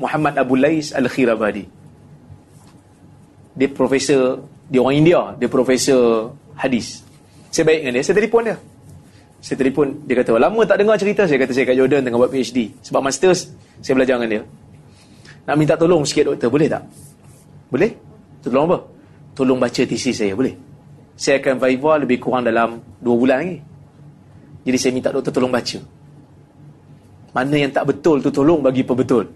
Muhammad Abu Lais Al-Khirabadi. Dia profesor, dia orang India, dia profesor hadis. Saya baik dengan dia, saya telefon dia. Saya telefon, dia kata, lama tak dengar cerita. Saya kata, saya kat Jordan tengah buat PhD. Sebab masters, saya belajar dengan dia. Nak minta tolong sikit doktor, boleh tak? Boleh? Tolong apa? Tolong baca tesis saya, boleh? Saya akan Viva lebih kurang dalam 2 bulan lagi. Jadi saya minta doktor tolong baca. Mana yang tak betul tu tolong bagi betul.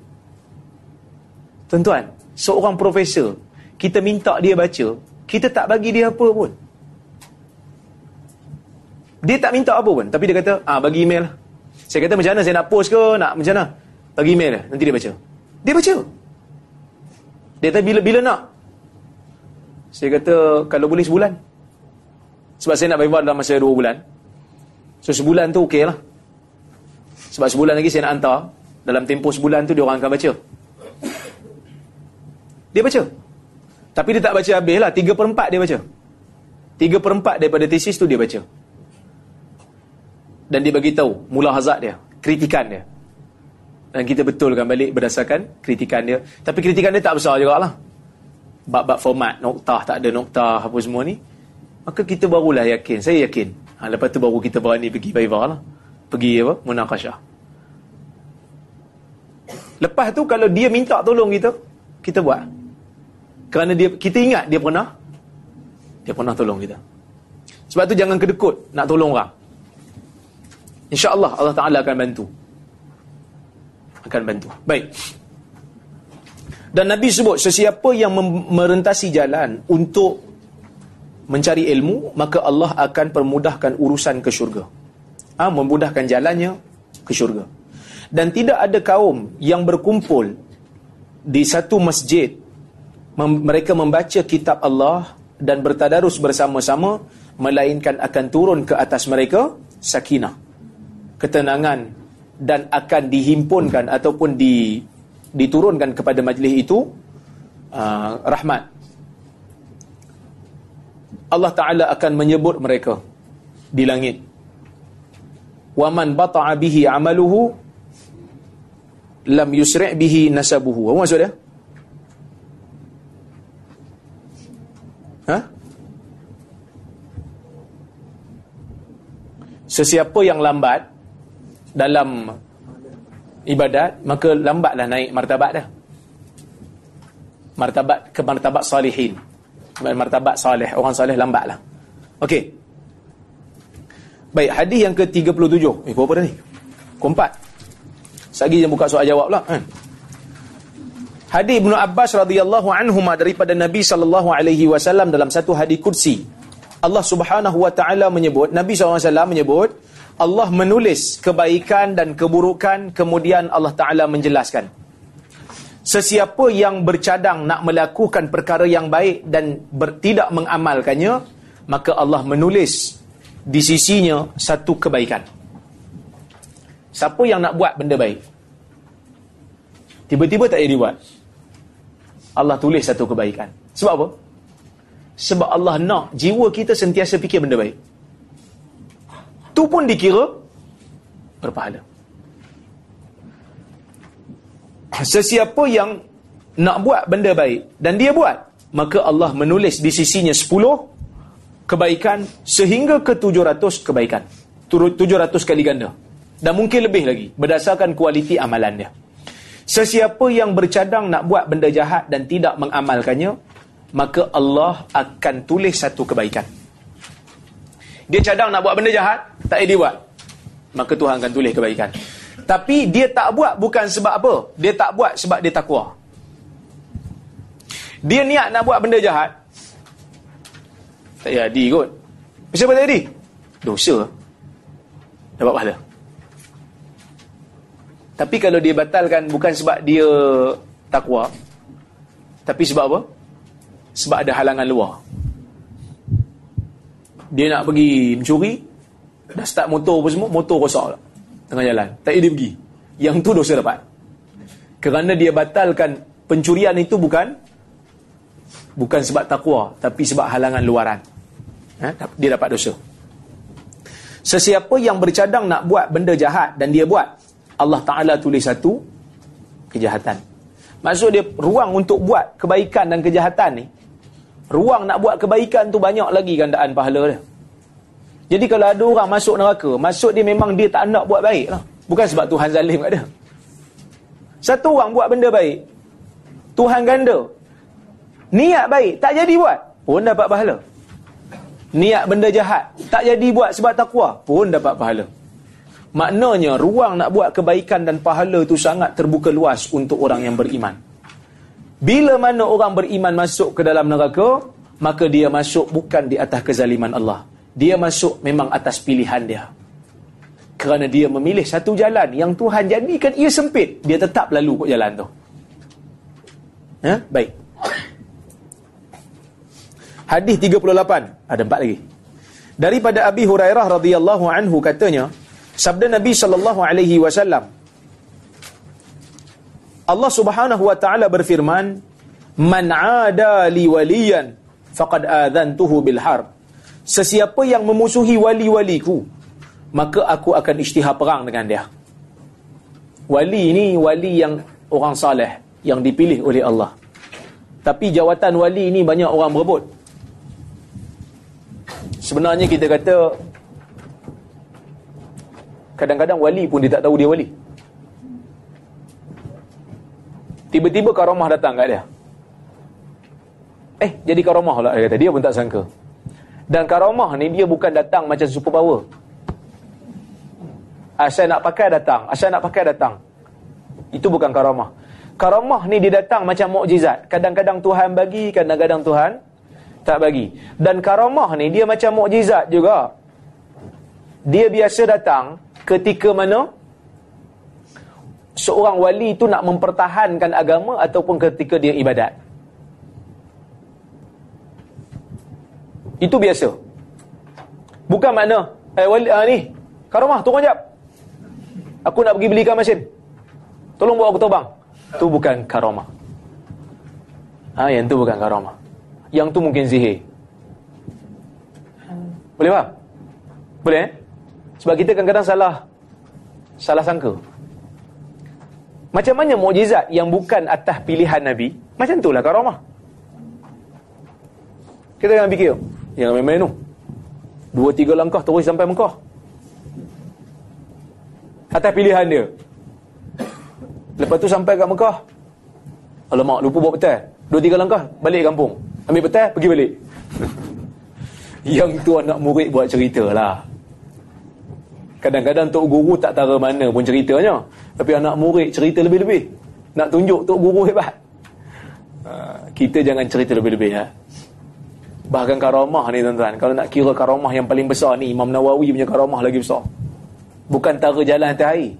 Tuan-tuan, seorang profesor, kita minta dia baca, kita tak bagi dia apa pun. Dia tak minta apa pun Tapi dia kata ah bagi email lah. Saya kata macam mana saya nak post ke? Nak macam mana? Bagi email lah Nanti dia baca. Dia baca. Dia kata bila, bila nak? Saya kata Kalau boleh sebulan. Sebab saya nak bayar dalam masa dua bulan. So sebulan tu okey lah. Sebab sebulan lagi saya nak hantar. Dalam tempoh sebulan tu Dia orang akan baca. Dia baca. Tapi dia tak baca habis lah. Tiga per empat dia baca. Tiga per empat daripada tesis tu dia baca dan dia bagi tahu mula hazard dia, kritikan dia. Dan kita betulkan balik berdasarkan kritikan dia. Tapi kritikan dia tak besar juga lah. Bab-bab format, noktah, tak ada noktah, apa semua ni. Maka kita barulah yakin. Saya yakin. Ha, lepas tu baru kita berani pergi Baivah lah. Pergi apa? Munakashah. Lepas tu kalau dia minta tolong kita, kita buat. Kerana dia kita ingat dia pernah dia pernah tolong kita. Sebab tu jangan kedekut nak tolong orang. InsyaAllah Allah Ta'ala akan bantu. Akan bantu. Baik. Dan Nabi sebut, sesiapa yang merentasi jalan untuk mencari ilmu, maka Allah akan permudahkan urusan ke syurga. Ha, memudahkan jalannya ke syurga. Dan tidak ada kaum yang berkumpul di satu masjid, mem mereka membaca kitab Allah dan bertadarus bersama-sama, melainkan akan turun ke atas mereka sakinah ketenangan dan akan dihimpunkan ataupun di, diturunkan kepada majlis itu uh, rahmat Allah Ta'ala akan menyebut mereka di langit. وَمَنْ بَطَعَ بِهِ عَمَلُهُ lam yusri' bihi nasabuhu. Apa maksud dia? Ha? Sesiapa yang lambat dalam ibadat, maka lambatlah naik martabat dia. Martabat ke martabat salihin. Martabat salih, orang salih lambatlah. Okey. Baik, hadis yang ke-37. Eh, berapa dah ni? Keempat. Sagi yang buka soal jawab lah kan. Hadis Ibnu Abbas radhiyallahu anhu daripada Nabi sallallahu alaihi wasallam dalam satu hadis kursi. Allah Subhanahu wa taala menyebut, Nabi SAW menyebut, Allah menulis kebaikan dan keburukan kemudian Allah taala menjelaskan. Sesiapa yang bercadang nak melakukan perkara yang baik dan ber, tidak mengamalkannya, maka Allah menulis di sisinya satu kebaikan. Siapa yang nak buat benda baik? Tiba-tiba tak jadi buat. Allah tulis satu kebaikan. Sebab apa? Sebab Allah nak jiwa kita sentiasa fikir benda baik. Tu pun dikira berpahala. Sesiapa yang nak buat benda baik dan dia buat, maka Allah menulis di sisinya 10 kebaikan sehingga ke 700 kebaikan. 700 kali ganda. Dan mungkin lebih lagi berdasarkan kualiti amalan dia. Sesiapa yang bercadang nak buat benda jahat dan tidak mengamalkannya, maka Allah akan tulis satu kebaikan. Dia cadang nak buat benda jahat, tak dia buat. Maka Tuhan akan tulis kebaikan. Tapi dia tak buat bukan sebab apa? Dia tak buat sebab dia takwa. Dia niat nak buat benda jahat. Tak jadi kot. Kenapa tak jadi? Dosa. Dapat pahala. Tapi kalau dia batalkan bukan sebab dia takwa, tapi sebab apa? Sebab ada halangan luar. Dia nak pergi mencuri, dah start motor apa semua, motor rosak lah. Tengah jalan. Tak dia pergi. Yang tu dosa dapat. Kerana dia batalkan pencurian itu bukan bukan sebab takwa, tapi sebab halangan luaran. Ha? Dia dapat dosa. Sesiapa yang bercadang nak buat benda jahat dan dia buat, Allah Ta'ala tulis satu kejahatan. Maksud dia ruang untuk buat kebaikan dan kejahatan ni. Ruang nak buat kebaikan tu banyak lagi gandaan pahala dia. Jadi kalau ada orang masuk neraka, masuk dia memang dia tak nak buat baik lah. Bukan sebab Tuhan zalim kat dia. Satu orang buat benda baik, Tuhan ganda. Niat baik, tak jadi buat, pun dapat pahala. Niat benda jahat, tak jadi buat sebab takwa, pun dapat pahala. Maknanya ruang nak buat kebaikan dan pahala itu sangat terbuka luas untuk orang yang beriman. Bila mana orang beriman masuk ke dalam neraka, maka dia masuk bukan di atas kezaliman Allah. Dia masuk memang atas pilihan dia. Kerana dia memilih satu jalan yang Tuhan jadikan ia sempit, dia tetap lalu ke jalan tu. Ha? Baik. Hadis 38, ada empat lagi. Daripada Abi Hurairah radhiyallahu anhu katanya, Sabda Nabi sallallahu alaihi wasallam Allah Subhanahu wa taala berfirman, "Man 'ada li waliyan faqad adzantuhu bil harb." Sesiapa yang memusuhi wali-waliku, maka aku akan isytihar perang dengan dia. Wali ini wali yang orang saleh yang dipilih oleh Allah. Tapi jawatan wali ini banyak orang berebut. Sebenarnya kita kata Kadang-kadang wali pun dia tak tahu dia wali. Tiba-tiba karamah datang kat dia. Eh, jadi karamah lah dia kata. Dia pun tak sangka. Dan karamah ni dia bukan datang macam super power. Asal nak pakai datang. Asal nak pakai datang. Itu bukan karamah. Karamah ni dia datang macam mukjizat. Kadang-kadang Tuhan bagi, kadang-kadang Tuhan tak bagi. Dan karamah ni dia macam mukjizat juga. Dia biasa datang ketika mana seorang wali itu nak mempertahankan agama ataupun ketika dia ibadat. Itu biasa. Bukan makna, eh wali ah, ni, karamah turun jap. Aku nak pergi belikan mesin. Tolong bawa aku terbang. Tu bukan karamah. Ha, yang tu bukan karamah. Yang tu mungkin zihir. Boleh faham? Boleh eh? Sebab kita kadang-kadang salah salah sangka. Macam mana mukjizat yang bukan atas pilihan Nabi? Macam itulah karamah. Kita jangan fikir, jangan main-main tu. Dua tiga langkah terus sampai Mekah. Atas pilihan dia. Lepas tu sampai kat Mekah. Alamak, lupa bawa petai. Dua tiga langkah, balik kampung. Ambil petai, pergi balik. Yang tu anak murid buat cerita lah. Kadang-kadang Tok Guru tak tahu mana pun ceritanya. Tapi anak murid cerita lebih-lebih. Nak tunjuk Tok Guru hebat. Ha, kita jangan cerita lebih-lebih. Ha? Bahkan karamah ni tuan-tuan. Kalau nak kira karamah yang paling besar ni, Imam Nawawi punya karamah lagi besar. Bukan tara jalan atas air.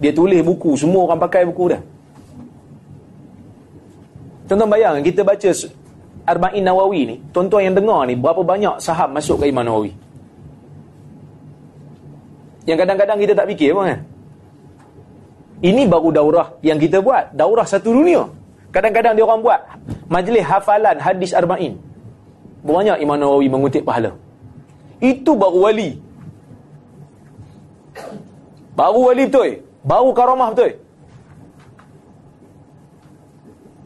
Dia tulis buku, semua orang pakai buku dah. Tuan-tuan bayang, kita baca Arba'in Nawawi ni, tuan-tuan yang dengar ni, berapa banyak saham masuk ke Imam Nawawi? Yang kadang-kadang kita tak fikir pun kan? Ini baru daurah yang kita buat. Daurah satu dunia. Kadang-kadang dia orang buat majlis hafalan hadis arba'in. Banyak Imam Nawawi mengutip pahala. Itu baru wali. Baru wali betul. Baru karamah betul.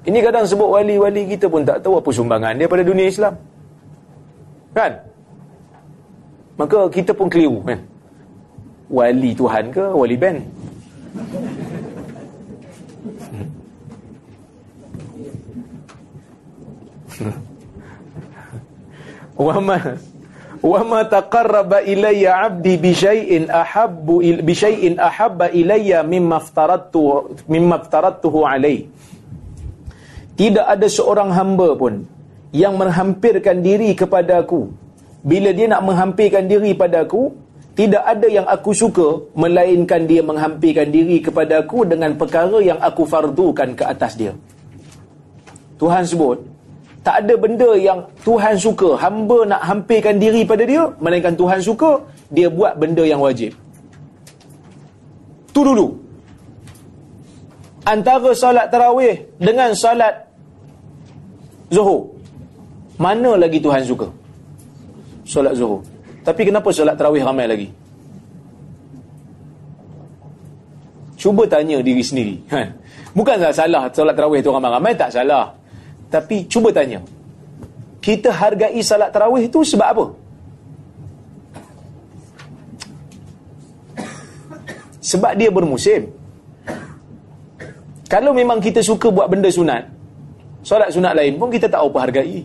Ini kadang sebut wali-wali kita pun tak tahu apa sumbangan dia pada dunia Islam. Kan? Maka kita pun keliru kan? Wali Tuhan ke wali Ben? Wama wama taqarraba ilayya 'abdi bi syai'in ahabbu bi syai'in ahabba ilayya mimma aftaradtu mimma aftaradtuhu alayhi tidak ada seorang hamba pun yang menghampirkan diri kepada aku. Bila dia nak menghampirkan diri pada aku tidak ada yang aku suka melainkan dia menghampirkan diri kepada aku dengan perkara yang aku fardukan ke atas dia. Tuhan sebut tak ada benda yang Tuhan suka hamba nak hampirkan diri pada dia melainkan Tuhan suka dia buat benda yang wajib. Tu dulu. Antara solat tarawih dengan solat zuhur. Mana lagi Tuhan suka? Solat zuhur tapi kenapa solat tarawih ramai lagi cuba tanya diri sendiri kan bukan salah solat tarawih tu ramai-ramai tak salah tapi cuba tanya. Kita hargai salat tarawih itu sebab apa? Sebab dia bermusim. Kalau memang kita suka buat benda sunat, solat sunat lain pun kita tak apa hargai.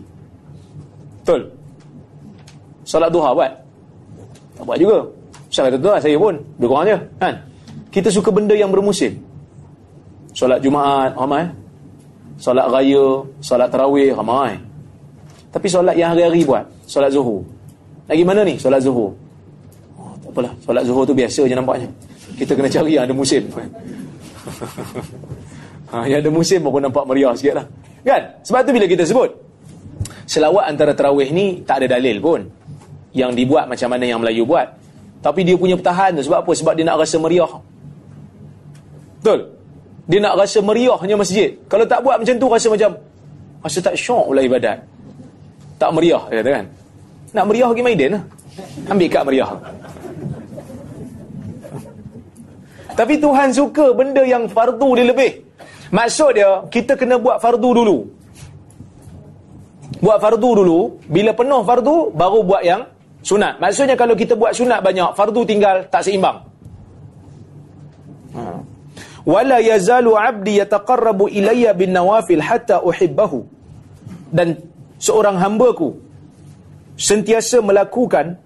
Betul? Solat duha buat? Tak buat juga. Saya kata tu lah, saya pun. Lebih kurang je. Kan? Kita suka benda yang bermusim. Solat Jumaat, ramai. Solat raya, solat tarawih, ramai. Tapi solat yang hari-hari buat, solat zuhur. Lagi mana ni solat zuhur? Oh, tak apalah, solat zuhur tu biasa je nampaknya. Kita kena cari yang ada musim. ha, yang ada musim baru nampak meriah sikit lah. Kan? Sebab tu bila kita sebut, selawat antara tarawih ni tak ada dalil pun. Yang dibuat macam mana yang Melayu buat. Tapi dia punya pertahan tu. Sebab apa? Sebab dia nak rasa meriah. Betul? dia nak rasa meriahnya masjid. Kalau tak buat macam tu rasa macam rasa tak syok pula ibadat. Tak meriah kata kan. Nak meriah pergi Maiden lah. Ambil kad meriah. Tapi Tuhan suka benda yang fardu dia lebih. Maksud dia, kita kena buat fardu dulu. Buat fardu dulu, bila penuh fardu, baru buat yang sunat. Maksudnya kalau kita buat sunat banyak, fardu tinggal tak seimbang. Wala yazalu 'abdi yataqarrabu ilayya bin nawafil hatta uhibbahu. Dan seorang hamba-Ku sentiasa melakukan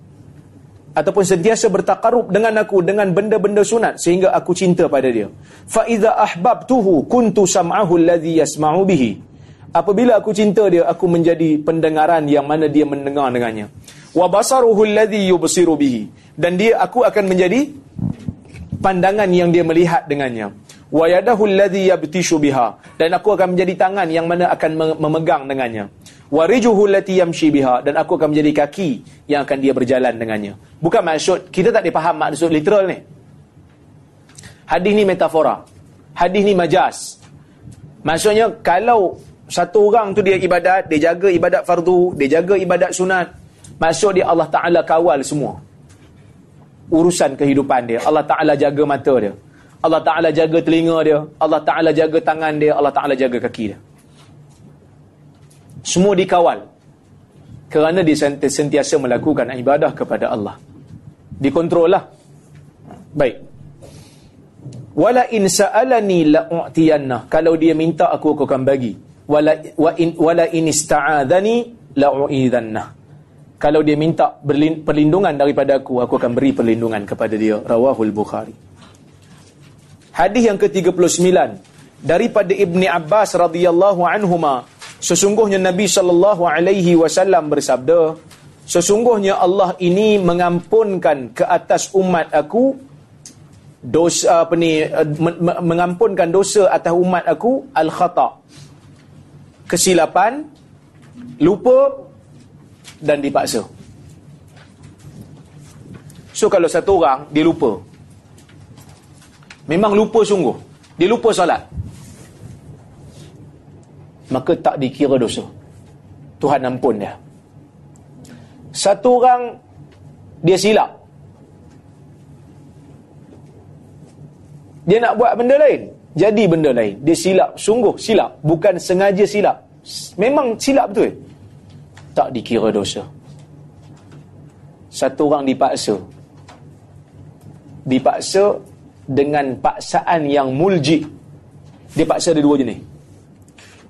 ataupun sentiasa bertakarub dengan aku dengan benda-benda sunat sehingga aku cinta pada dia. Fa idza ahbabtuhu kuntu sam'ahu alladhi yasma'u bihi. Apabila aku cinta dia aku menjadi pendengaran yang mana dia mendengar dengannya wa basaruhu alladhi yubsiru bihi. Dan dia aku akan menjadi pandangan yang dia melihat dengannya. Wa yadahu alladhi yabtishu biha. Dan aku akan menjadi tangan yang mana akan memegang dengannya. Wa rijuhu allati yamshi biha. Dan aku akan menjadi kaki yang akan dia berjalan dengannya. Bukan maksud kita tak dipaham maksud literal ni. Hadis ni metafora. Hadis ni majas. Maksudnya kalau satu orang tu dia ibadat dia jaga ibadat fardu dia jaga ibadat sunat Maksud dia Allah Ta'ala kawal semua. Urusan kehidupan dia. Allah Ta'ala jaga mata dia. Allah Ta'ala jaga telinga dia. Allah Ta'ala jaga tangan dia. Allah Ta'ala jaga kaki dia. Semua dikawal. Kerana dia sentiasa melakukan ibadah kepada Allah. Dikontrol lah. Baik. Wala in sa'alani la'u'tiyanna. Kalau dia minta aku, aku akan bagi. Wala, wa in, wala in ista'adhani la'u'idhanna. Kalau dia minta perlindungan daripada aku, aku akan beri perlindungan kepada dia. Rawahul Bukhari. Hadis yang ke-39 daripada Ibni Abbas radhiyallahu anhuma sesungguhnya Nabi sallallahu alaihi wasallam bersabda sesungguhnya Allah ini mengampunkan ke atas umat aku dosa apa ni mengampunkan dosa atas umat aku al khata kesilapan lupa dan dipaksa. So kalau satu orang dia lupa. Memang lupa sungguh. Dia lupa solat. Maka tak dikira dosa. Tuhan ampun dia. Satu orang dia silap. Dia nak buat benda lain. Jadi benda lain. Dia silap. Sungguh silap. Bukan sengaja silap. Memang silap betul tak dikira dosa. Satu orang dipaksa. Dipaksa dengan paksaan yang mulji. Dia paksa ada dua jenis.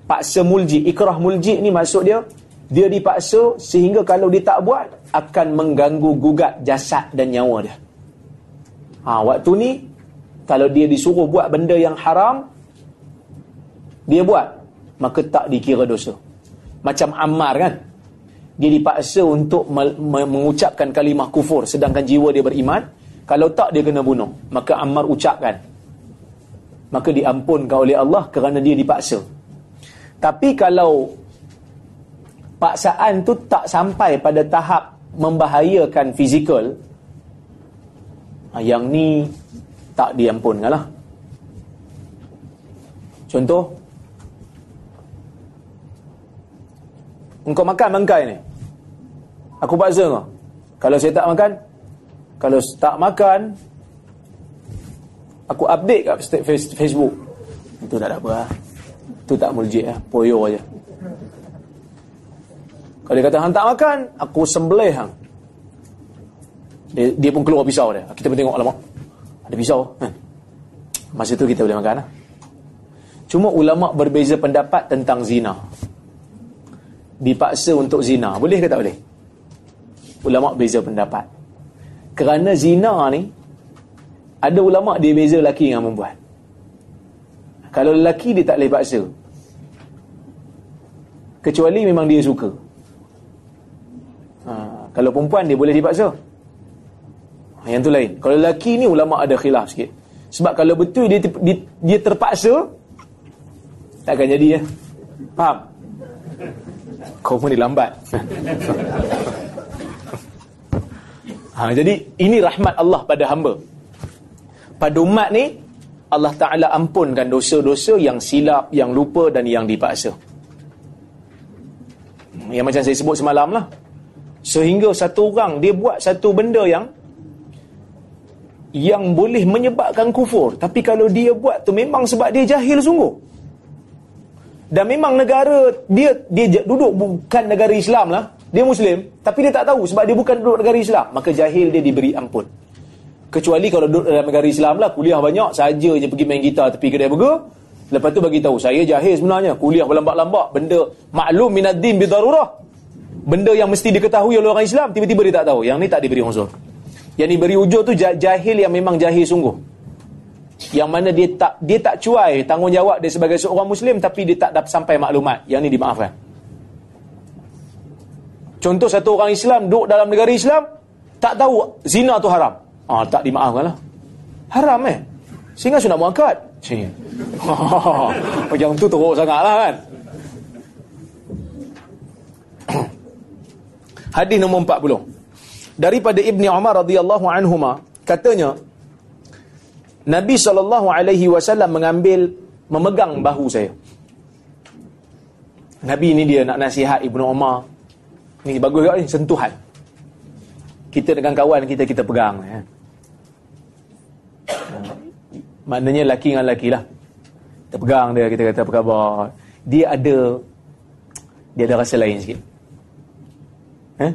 Paksa mulji, ikrah mulji ni maksud dia, dia dipaksa sehingga kalau dia tak buat, akan mengganggu gugat jasad dan nyawa dia. Ha, waktu ni, kalau dia disuruh buat benda yang haram, dia buat, maka tak dikira dosa. Macam Ammar kan? Dia dipaksa untuk mengucapkan kalimah kufur sedangkan jiwa dia beriman. Kalau tak dia kena bunuh. Maka Ammar ucapkan. Maka diampunkan oleh Allah kerana dia dipaksa. Tapi kalau paksaan tu tak sampai pada tahap membahayakan fizikal ha, yang ni tak diampunkan lah contoh Engkau makan bangkai ni. Aku paksa kau. Kalau saya tak makan, kalau tak makan, aku update kat Facebook. Itu tak ada apa lah. Itu tak muljik lah. Poyo aja. Kalau dia kata, hang tak makan, aku sembelih hang. Dia, dia pun keluar pisau dia. Kita pun tengok, alamak. Ada pisau. Hmm. Masa tu kita boleh makan lah. Cuma ulama berbeza pendapat tentang zina dipaksa untuk zina. Boleh ke tak boleh? Ulama beza pendapat. Kerana zina ni ada ulama dia beza lelaki dengan perempuan. Kalau lelaki dia tak boleh paksa. Kecuali memang dia suka. Ha, kalau perempuan dia boleh dipaksa. Ha, yang tu lain. Kalau lelaki ni ulama ada khilaf sikit. Sebab kalau betul dia dia, dia terpaksa takkan jadi ya. Faham? Kau pun lambat. ha, jadi ini rahmat Allah pada hamba. Pada umat ni Allah Taala ampunkan dosa-dosa yang silap, yang lupa dan yang dipaksa. Yang macam saya sebut semalam lah. Sehingga satu orang dia buat satu benda yang yang boleh menyebabkan kufur. Tapi kalau dia buat tu memang sebab dia jahil sungguh dan memang negara dia dia duduk bukan negara Islam lah. Dia Muslim tapi dia tak tahu sebab dia bukan duduk negara Islam. Maka jahil dia diberi ampun. Kecuali kalau duduk dalam negara Islam lah kuliah banyak saja je pergi main gitar tepi kedai burger. Lepas tu bagi tahu saya jahil sebenarnya kuliah berlambak-lambak benda maklum minad din bidarurah. Benda yang mesti diketahui oleh orang Islam tiba-tiba dia tak tahu. Yang ni tak diberi uzur yang diberi uzur tu jahil yang memang jahil sungguh yang mana dia tak dia tak cuai tanggungjawab dia sebagai seorang muslim tapi dia tak dapat sampai maklumat. Yang ni dimaafkan. Contoh satu orang Islam duduk dalam negara Islam tak tahu zina tu haram. Ah tak dimaafkan lah. Haram eh? Sehingga sunat muakkad macam tu teruk sangat lah kan? Hadis nombor 40 daripada Ibni Umar radhiyallahu anhuma katanya Nabi SAW mengambil, memegang bahu saya. Nabi ni dia nak nasihat Ibnu Umar. Ni bagus juga ni, sentuhan. Kita dengan kawan kita, kita pegang. Ya. Maknanya laki dengan laki lah. Kita pegang dia, kita kata apa khabar. Dia ada, dia ada rasa lain sikit. Eh?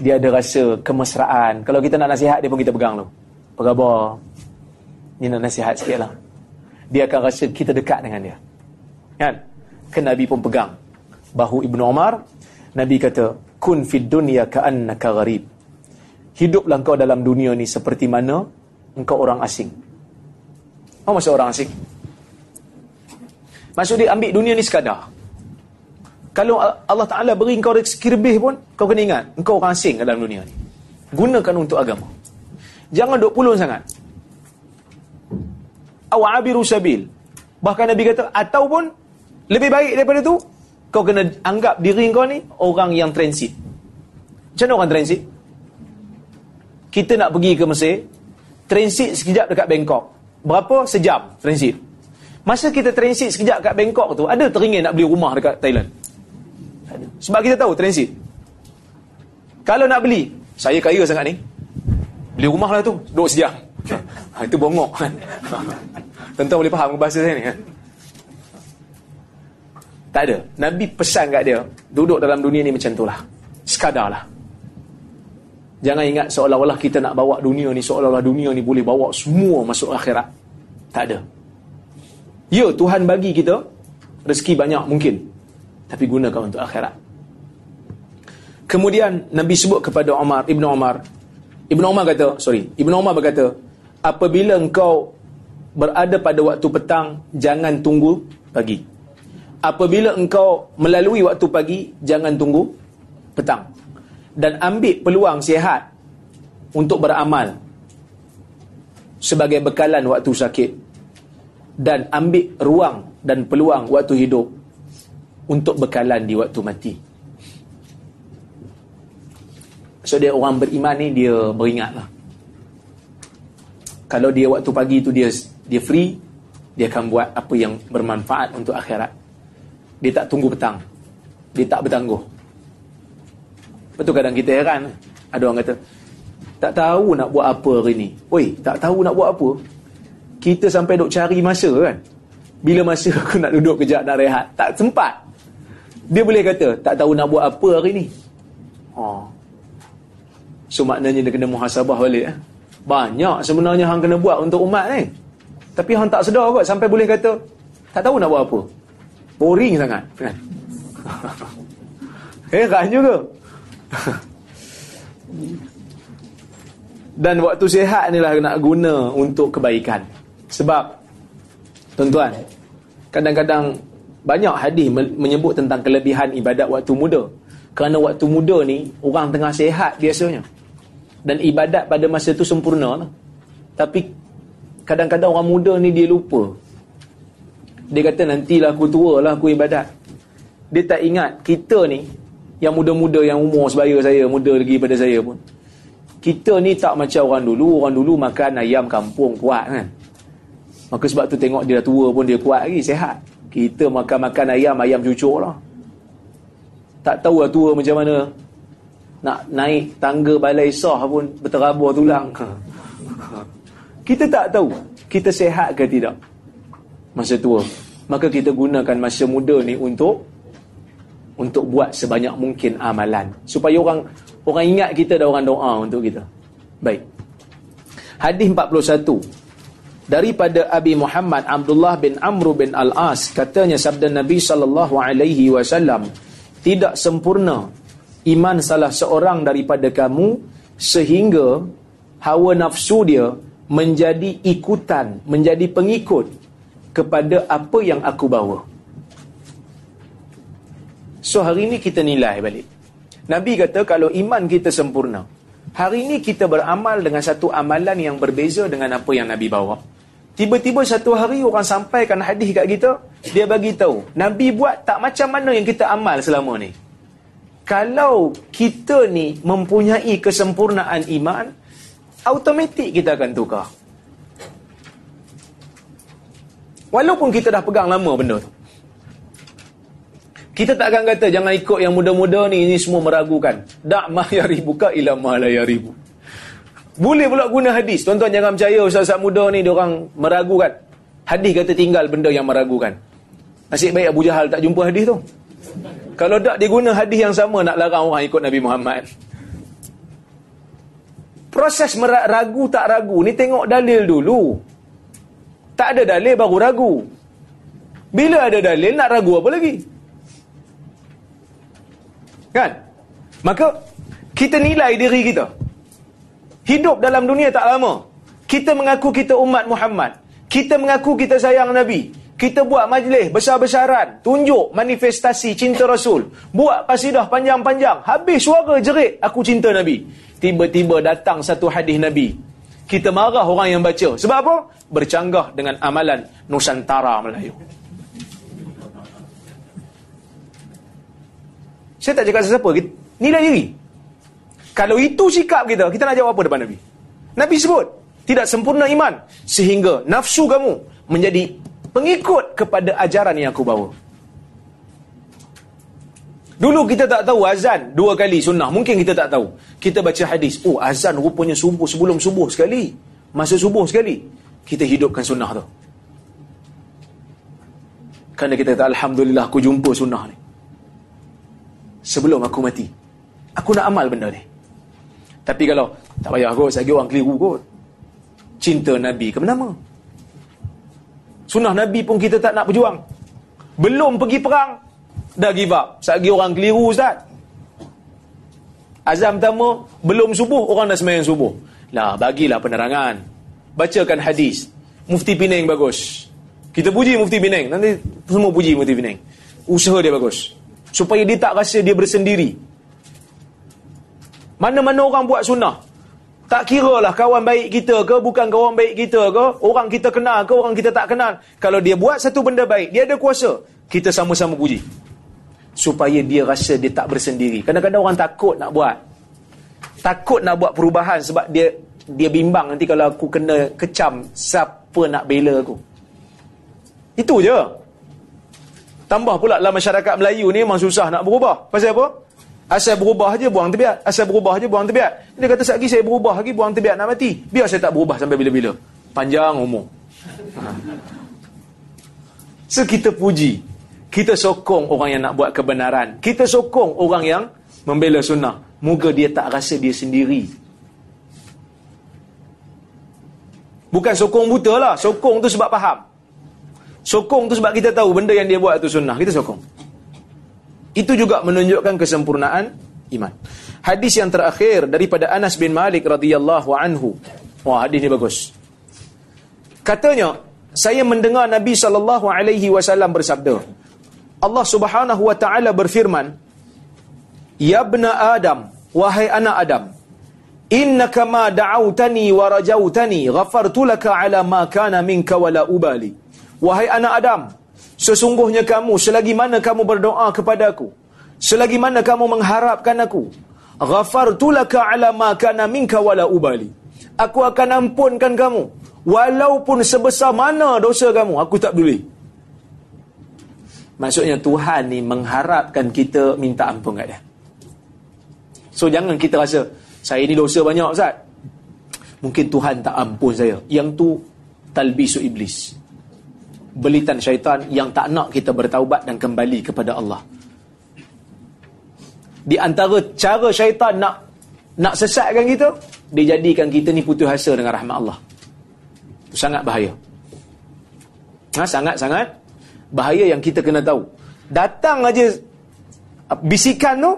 Dia ada rasa kemesraan. Kalau kita nak nasihat, dia pun kita pegang tu. Apa khabar? Ni nak nasihat sikit lah. Dia akan rasa kita dekat dengan dia. Kan? Kan Nabi pun pegang. Bahu Ibnu Umar, Nabi kata, Kun fid dunya ka'annaka gharib. Hiduplah engkau dalam dunia ni seperti mana engkau orang asing. Apa maksud orang asing? Maksud dia ambil dunia ni sekadar. Kalau Allah Ta'ala beri engkau rezeki lebih pun, kau kena ingat, engkau orang asing dalam dunia ni. Gunakan untuk agama. Jangan duk pulun sangat. Awabiru sabil. Bahkan Nabi kata, ataupun lebih baik daripada tu, kau kena anggap diri kau ni orang yang transit. Macam mana orang transit? Kita nak pergi ke Mesir, transit sekejap dekat Bangkok. Berapa? Sejam transit. Masa kita transit sekejap dekat Bangkok tu, ada teringin nak beli rumah dekat Thailand? Sebab kita tahu transit. Kalau nak beli, saya kaya sangat ni. Beli rumah lah tu, duduk sejam. Ha, itu bongok kan. Tentu boleh faham bahasa saya ni kan. Tak ada. Nabi pesan kat dia, duduk dalam dunia ni macam tu lah. Sekadar lah. Jangan ingat seolah-olah kita nak bawa dunia ni, seolah-olah dunia ni boleh bawa semua masuk akhirat. Tak ada. Ya, Tuhan bagi kita rezeki banyak mungkin. Tapi gunakan untuk akhirat. Kemudian Nabi sebut kepada Umar, Ibnu Umar. Ibnu Umar kata, sorry, Ibnu Umar berkata, apabila engkau berada pada waktu petang, jangan tunggu pagi. Apabila engkau melalui waktu pagi, jangan tunggu petang. Dan ambil peluang sihat untuk beramal sebagai bekalan waktu sakit. Dan ambil ruang dan peluang waktu hidup untuk bekalan di waktu mati. So dia orang beriman ni dia beringat lah. Kalau dia waktu pagi tu dia dia free, dia akan buat apa yang bermanfaat untuk akhirat. Dia tak tunggu petang. Dia tak bertangguh. Betul kadang kita heran. Ada orang kata, tak tahu nak buat apa hari ni. Oi, tak tahu nak buat apa. Kita sampai duk cari masa kan. Bila masa aku nak duduk kejap nak rehat. Tak sempat. Dia boleh kata, tak tahu nak buat apa hari ni. Oh, So maknanya dia kena muhasabah balik eh. Banyak sebenarnya hang kena buat untuk umat ni. Tapi hang tak sedar kot sampai boleh kata tak tahu nak buat apa. Boring sangat kan. Heran juga. Dan waktu sihat ni lah nak guna untuk kebaikan. Sebab tuan-tuan, kadang-kadang banyak hadis menyebut tentang kelebihan ibadat waktu muda. Kerana waktu muda ni orang tengah sihat biasanya dan ibadat pada masa itu sempurna lah. Tapi kadang-kadang orang muda ni dia lupa. Dia kata nantilah aku tua lah aku ibadat. Dia tak ingat kita ni yang muda-muda yang umur sebaya saya, muda lagi pada saya pun. Kita ni tak macam orang dulu. Orang dulu makan ayam kampung kuat kan. Maka sebab tu tengok dia dah tua pun dia kuat lagi, sehat. Kita makan-makan ayam, ayam cucuk lah. Tak tahu lah tua macam mana nak naik tangga balai sah pun berterabur tulang. Kita tak tahu kita sehat ke tidak masa tua. Maka kita gunakan masa muda ni untuk untuk buat sebanyak mungkin amalan supaya orang orang ingat kita dan orang doa untuk kita. Baik. Hadis 41 daripada Abi Muhammad Abdullah bin Amr bin Al-As katanya sabda Nabi sallallahu alaihi wasallam tidak sempurna iman salah seorang daripada kamu sehingga hawa nafsu dia menjadi ikutan, menjadi pengikut kepada apa yang aku bawa. So hari ini kita nilai balik. Nabi kata kalau iman kita sempurna, hari ini kita beramal dengan satu amalan yang berbeza dengan apa yang Nabi bawa. Tiba-tiba satu hari orang sampaikan hadis kat kita, dia bagi tahu, Nabi buat tak macam mana yang kita amal selama ni kalau kita ni mempunyai kesempurnaan iman, automatik kita akan tukar. Walaupun kita dah pegang lama benda tu. Kita tak akan kata jangan ikut yang muda-muda ni, ini semua meragukan. Dak ma yaribuka ila ma la yaribu. Boleh pula guna hadis. Tuan-tuan jangan percaya ustaz-ustaz muda ni orang meragukan. Hadis kata tinggal benda yang meragukan. Nasib baik Abu Jahal tak jumpa hadis tu. Kalau tak dia guna hadis yang sama nak larang orang ikut Nabi Muhammad. Proses ragu tak ragu ni tengok dalil dulu. Tak ada dalil baru ragu. Bila ada dalil nak ragu apa lagi? Kan? Maka kita nilai diri kita. Hidup dalam dunia tak lama. Kita mengaku kita umat Muhammad. Kita mengaku kita sayang Nabi. Kita buat majlis besar-besaran. Tunjuk manifestasi cinta Rasul. Buat kasidah panjang-panjang. Habis suara jerit, aku cinta Nabi. Tiba-tiba datang satu hadis Nabi. Kita marah orang yang baca. Sebab apa? Bercanggah dengan amalan Nusantara Melayu. Saya tak cakap sesiapa. Nilai diri. Kalau itu sikap kita, kita nak jawab apa depan Nabi? Nabi sebut, tidak sempurna iman. Sehingga nafsu kamu menjadi pengikut kepada ajaran yang aku bawa. Dulu kita tak tahu azan dua kali sunnah. Mungkin kita tak tahu. Kita baca hadis. Oh azan rupanya subuh sebelum subuh sekali. Masa subuh sekali. Kita hidupkan sunnah tu. Kerana kita kata Alhamdulillah aku jumpa sunnah ni sebelum aku mati. Aku nak amal benda ni. Tapi kalau tak payah kot, saya orang keliru kot. Cinta Nabi ke nama? Sunnah Nabi pun kita tak nak berjuang. Belum pergi perang, dah give up. Sagi orang keliru Ustaz. Azam pertama, belum subuh, orang dah semayang subuh. Lah, bagilah penerangan. Bacakan hadis. Mufti Penang bagus. Kita puji Mufti Penang. Nanti semua puji Mufti Penang. Usaha dia bagus supaya dia tak rasa dia bersendiri mana-mana orang buat sunnah tak kira lah kawan baik kita ke bukan kawan baik kita ke orang kita kenal ke orang kita tak kenal. Kalau dia buat satu benda baik dia ada kuasa kita sama-sama puji. Supaya dia rasa dia tak bersendiri. Kadang-kadang orang takut nak buat. Takut nak buat perubahan sebab dia dia bimbang nanti kalau aku kena kecam siapa nak bela aku. Itu je. Tambah pula dalam masyarakat Melayu ni memang susah nak berubah. Pasal apa? Asal berubah aja buang tebiat. Asal berubah aja buang tebiat. Dia kata lagi saya berubah lagi buang tebiat nak mati. Biar saya tak berubah sampai bila-bila. Panjang umur. Ha. So kita puji. Kita sokong orang yang nak buat kebenaran. Kita sokong orang yang membela sunnah. Moga dia tak rasa dia sendiri. Bukan sokong buta lah. Sokong tu sebab faham. Sokong tu sebab kita tahu benda yang dia buat tu sunnah. Kita sokong. Itu juga menunjukkan kesempurnaan iman. Hadis yang terakhir daripada Anas bin Malik radhiyallahu anhu. Wah, hadis ni bagus. Katanya, saya mendengar Nabi sallallahu alaihi wasallam bersabda. Allah Subhanahu wa taala berfirman, "Ya bna Adam, wahai anak Adam, innaka ma da'awtani wa rajautani, ghafartu laka ala ma kana minka wa la ubali." Wahai anak Adam, sesungguhnya kamu selagi mana kamu berdoa kepada aku, selagi mana kamu mengharapkan aku, ghafartu laka ala ma kana minka wala ubali. Aku akan ampunkan kamu walaupun sebesar mana dosa kamu, aku tak peduli. Maksudnya Tuhan ni mengharapkan kita minta ampun kat dia. So jangan kita rasa saya ni dosa banyak Ustaz. Mungkin Tuhan tak ampun saya. Yang tu talbisu iblis belitan syaitan yang tak nak kita bertaubat dan kembali kepada Allah. Di antara cara syaitan nak nak sesatkan kita, dia jadikan kita ni putus asa dengan rahmat Allah. Itu sangat bahaya. Ha, sangat-sangat bahaya yang kita kena tahu. Datang aja bisikan tu,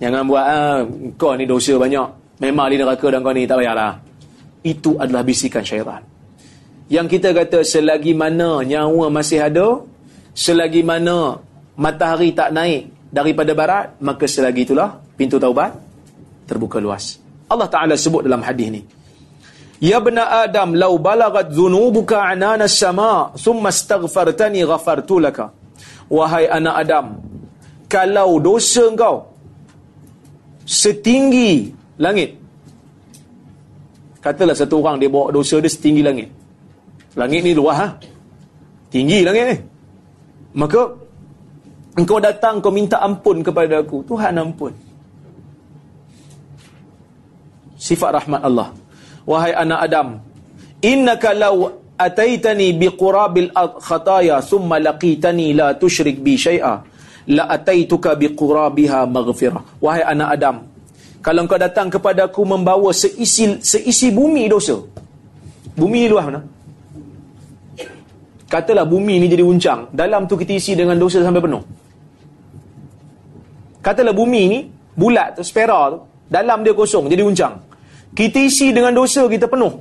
jangan buat, ah, kau ni dosa banyak. Memang di neraka dan kau ni tak payahlah. Itu adalah bisikan syaitan yang kita kata selagi mana nyawa masih ada selagi mana matahari tak naik daripada barat maka selagi itulah pintu taubat terbuka luas. Allah Ta'ala sebut dalam hadis ni. Ya bena Adam lau balagat zunubuka anana sama thumma astaghfartani ghafartu laka. Wahai anak Adam kalau dosa engkau setinggi langit katalah satu orang dia bawa dosa dia setinggi langit Langit ni luas ha? Tinggi langit ni. Maka Engkau datang, kau minta ampun kepada aku. Tuhan ampun. Sifat rahmat Allah. Wahai anak Adam, innaka law ataitani biqurabil khataya thumma laqitani la tushrik bi syai'a la ataituka biqurabiha maghfirah. Wahai anak Adam, kalau engkau datang kepada aku membawa seisi seisi bumi dosa. Bumi luas mana? Katalah bumi ni jadi uncang. Dalam tu kita isi dengan dosa sampai penuh. Katalah bumi ni bulat tu, spera tu, dalam dia kosong, jadi uncang. Kita isi dengan dosa kita penuh.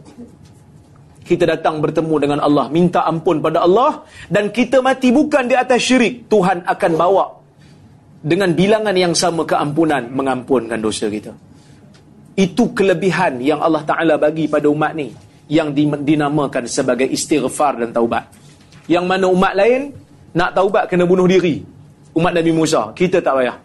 Kita datang bertemu dengan Allah, minta ampun pada Allah dan kita mati bukan di atas syirik. Tuhan akan bawa dengan bilangan yang sama keampunan mengampunkan dosa kita. Itu kelebihan yang Allah Taala bagi pada umat ni yang dinamakan sebagai istighfar dan taubat. Yang mana umat lain nak taubat kena bunuh diri. Umat Nabi Musa, kita tak payah.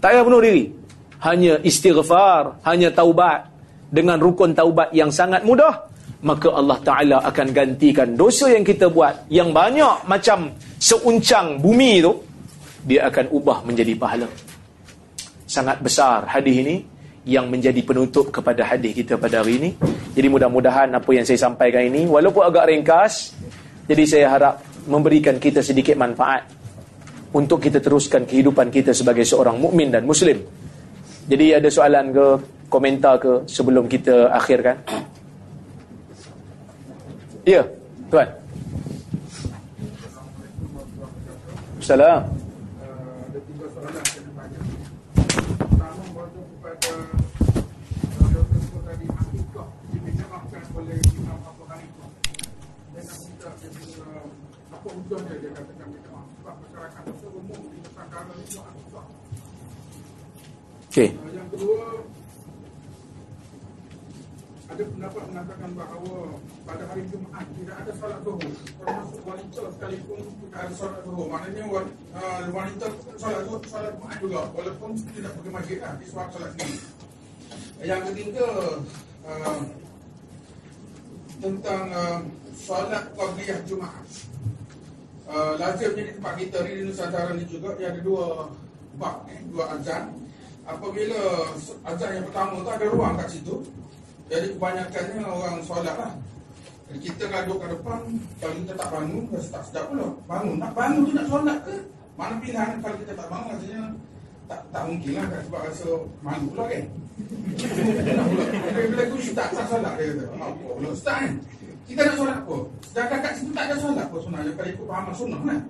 Tak payah bunuh diri. Hanya istighfar, hanya taubat. Dengan rukun taubat yang sangat mudah, maka Allah Ta'ala akan gantikan dosa yang kita buat. Yang banyak macam seuncang bumi itu, dia akan ubah menjadi pahala. Sangat besar hadis ini yang menjadi penutup kepada hadis kita pada hari ini. Jadi mudah-mudahan apa yang saya sampaikan ini, walaupun agak ringkas, jadi saya harap memberikan kita sedikit manfaat untuk kita teruskan kehidupan kita sebagai seorang mukmin dan muslim. Jadi ada soalan ke komentar ke sebelum kita akhirkan? Ya, tuan. Assalamualaikum. Okey. Yang kedua ada pendapat mengatakan bahawa pada hari Jumaat tidak ada solat zuhur. Termasuk wanita sekalipun tidak ada solat zuhur. Maknanya uh, wanita solat zuhur solat Jumaat juga walaupun tidak pergi masjid lah di solat solat ini. Yang ketiga uh, tentang uh, solat qabliyah Jumaat. Uh, lazimnya di tempat kita ni di Nusantara ni juga yang ada dua bab eh, dua azan. Apabila azan yang pertama tu ada ruang kat situ. Jadi kebanyakannya orang solat lah. Jadi kita gaduh ke depan kalau kita tak bangun rasa tak sedap pula. Bangun. Nak bangun tu nak solat ke? Mana pilihan kalau kita tak bangun? Rasanya tak tak mungkin lah kan sebab rasa malu pula kan. Bila aku tak tak solat dia kata apa pula ustaz kan kita nak solat apa sedangkan kat situ tak ada solat apa sebenarnya kalau ikut faham sunnah kan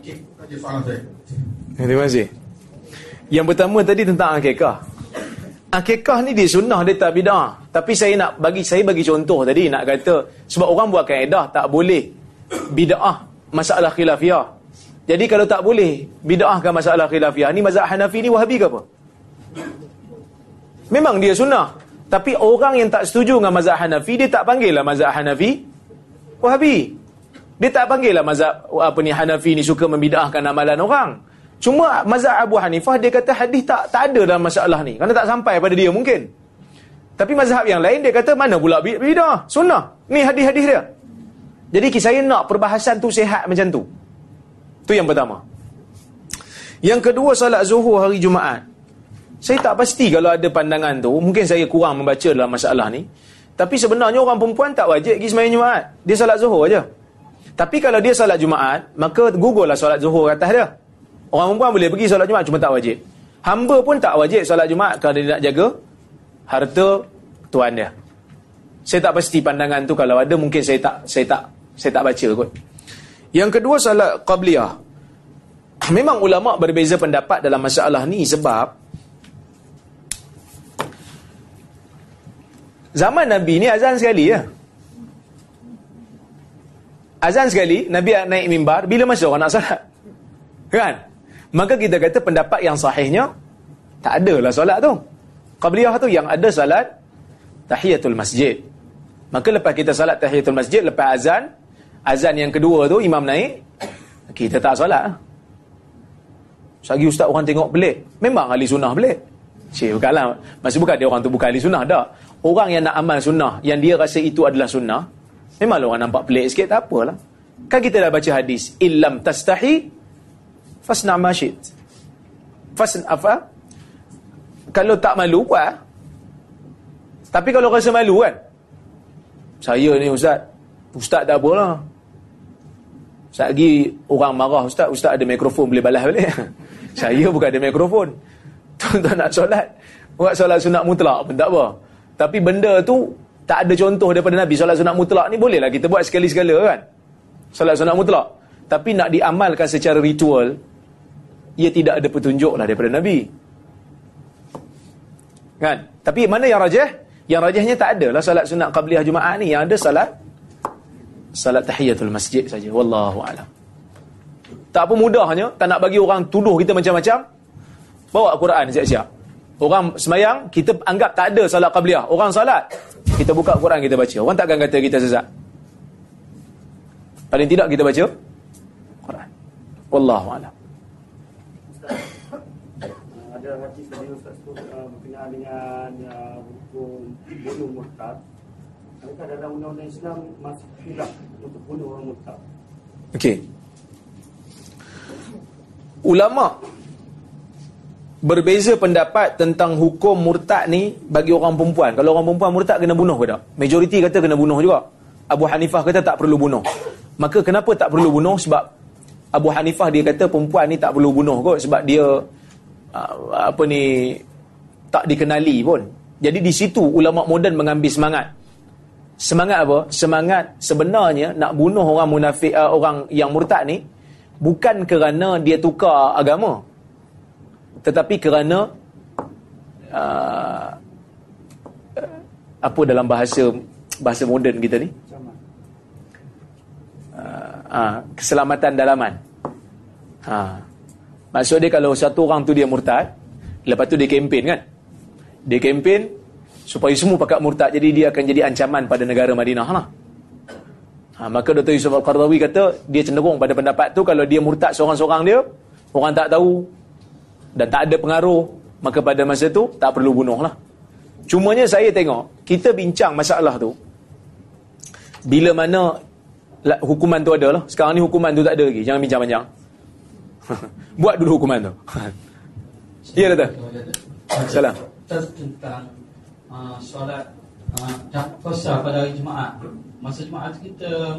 Okey, kaji soalan saya. Terima kasih. Yang pertama tadi tentang akikah. Akikah ni dia sunnah, dia tak bid'ah. Tapi saya nak bagi saya bagi contoh tadi nak kata sebab orang buat kaedah tak boleh bid'ah masalah khilafiyah. Jadi kalau tak boleh bid'ahkan masalah khilafiyah, ni mazhab Hanafi ni Wahabi ke apa? Memang dia sunnah. Tapi orang yang tak setuju dengan mazhab Hanafi, dia tak panggil lah mazhab Hanafi Wahabi. Dia tak panggil lah mazhab apa ni Hanafi ni suka membid'ahkan amalan orang. Cuma mazhab Abu Hanifah dia kata hadis tak tak ada dalam masalah ni. Kerana tak sampai pada dia mungkin. Tapi mazhab yang lain dia kata mana pula bidah? Sunnah. Ni hadis-hadis dia. Jadi saya nak perbahasan tu sihat macam tu. Tu yang pertama. Yang kedua salat zuhur hari Jumaat. Saya tak pasti kalau ada pandangan tu, mungkin saya kurang membaca dalam masalah ni. Tapi sebenarnya orang perempuan tak wajib pergi sembahyang Jumaat. Dia salat zuhur aja. Tapi kalau dia salat Jumaat, maka gugurlah salat zuhur atas dia. Orang perempuan boleh pergi solat Jumaat cuma tak wajib. Hamba pun tak wajib solat Jumaat kalau dia nak jaga harta tuan dia. Saya tak pasti pandangan tu kalau ada mungkin saya tak saya tak saya tak baca kot. Yang kedua solat qabliyah. Memang ulama berbeza pendapat dalam masalah ni sebab zaman Nabi ni azan sekali ya. Azan sekali, Nabi naik mimbar, bila masa orang nak salat? Kan? Maka kita kata pendapat yang sahihnya tak ada lah solat tu. Qabliyah tu yang ada solat tahiyatul masjid. Maka lepas kita solat tahiyatul masjid lepas azan, azan yang kedua tu imam naik, kita tak solat. Sagi ustaz orang tengok pelik. Memang ahli sunnah pelik. Cik, bukanlah. Masih bukan dia orang tu bukan ahli sunnah. Tak. Orang yang nak amal sunnah, yang dia rasa itu adalah sunnah, memanglah orang nampak pelik sikit, tak apalah. Kan kita dah baca hadis. Illam tastahi, Fasna ma syit. Fasna apa? Kalau tak malu buat. Tapi kalau rasa malu kan. Saya ni ustaz. Ustaz tak apalah. Saat lagi orang marah ustaz, ustaz ada mikrofon boleh balas balik. Saya bukan ada mikrofon. Tuan-tuan nak solat, buat solat sunat mutlak pun tak apa. Tapi benda tu tak ada contoh daripada Nabi. Solat sunat mutlak ni bolehlah kita buat sekali-sekala kan. Solat sunat mutlak. Tapi nak diamalkan secara ritual, ia tidak ada petunjuk lah daripada Nabi. Kan? Tapi mana yang rajah? Yang rajahnya tak ada lah solat sunat qabliyah Jumaat ni. Yang ada salat salat tahiyatul masjid saja wallahu alam tak apa mudahnya tak nak bagi orang tuduh kita macam-macam bawa Quran siap-siap orang semayang kita anggap tak ada salat qabliyah. Orang salat kita buka Quran kita baca. Orang takkan kata kita sesat. Paling tidak kita baca Quran. Wallahu alam. Ada hadis dari Ustaz tu uh, berkenaan dengan uh, hukum bunuh murtad. Adakah dalam undang-undang Islam masih khilaf untuk bunuh orang murtad? Okey. Ulama berbeza pendapat tentang hukum murtad ni bagi orang perempuan. Kalau orang perempuan murtad kena bunuh ke tak? Majoriti kata kena bunuh juga. Abu Hanifah kata tak perlu bunuh. Maka kenapa tak perlu bunuh? Sebab Abu Hanifah dia kata perempuan ni tak perlu bunuh kot sebab dia uh, apa ni tak dikenali pun. Jadi di situ ulama moden mengambil semangat. Semangat apa? Semangat sebenarnya nak bunuh orang munafik uh, orang yang murtad ni bukan kerana dia tukar agama. Tetapi kerana uh, apa dalam bahasa bahasa moden kita ni? Uh, uh, keselamatan dalaman. Ha. Maksud dia kalau satu orang tu dia murtad, lepas tu dia kempen kan? Dia kempen supaya semua pakat murtad jadi dia akan jadi ancaman pada negara Madinah lah. Ha, maka Dr. Yusuf Al-Qardawi kata dia cenderung pada pendapat tu kalau dia murtad seorang-seorang dia orang tak tahu dan tak ada pengaruh maka pada masa tu tak perlu bunuh lah. Cumanya saya tengok kita bincang masalah tu bila mana hukuman tu ada lah. Sekarang ni hukuman tu tak ada lagi. Jangan bincang panjang. Buat dulu hukuman tu. Ya, Dr. Salam. Tentang uh, solat uh, qasar pada hari Jumaat. Masa Jumaat kita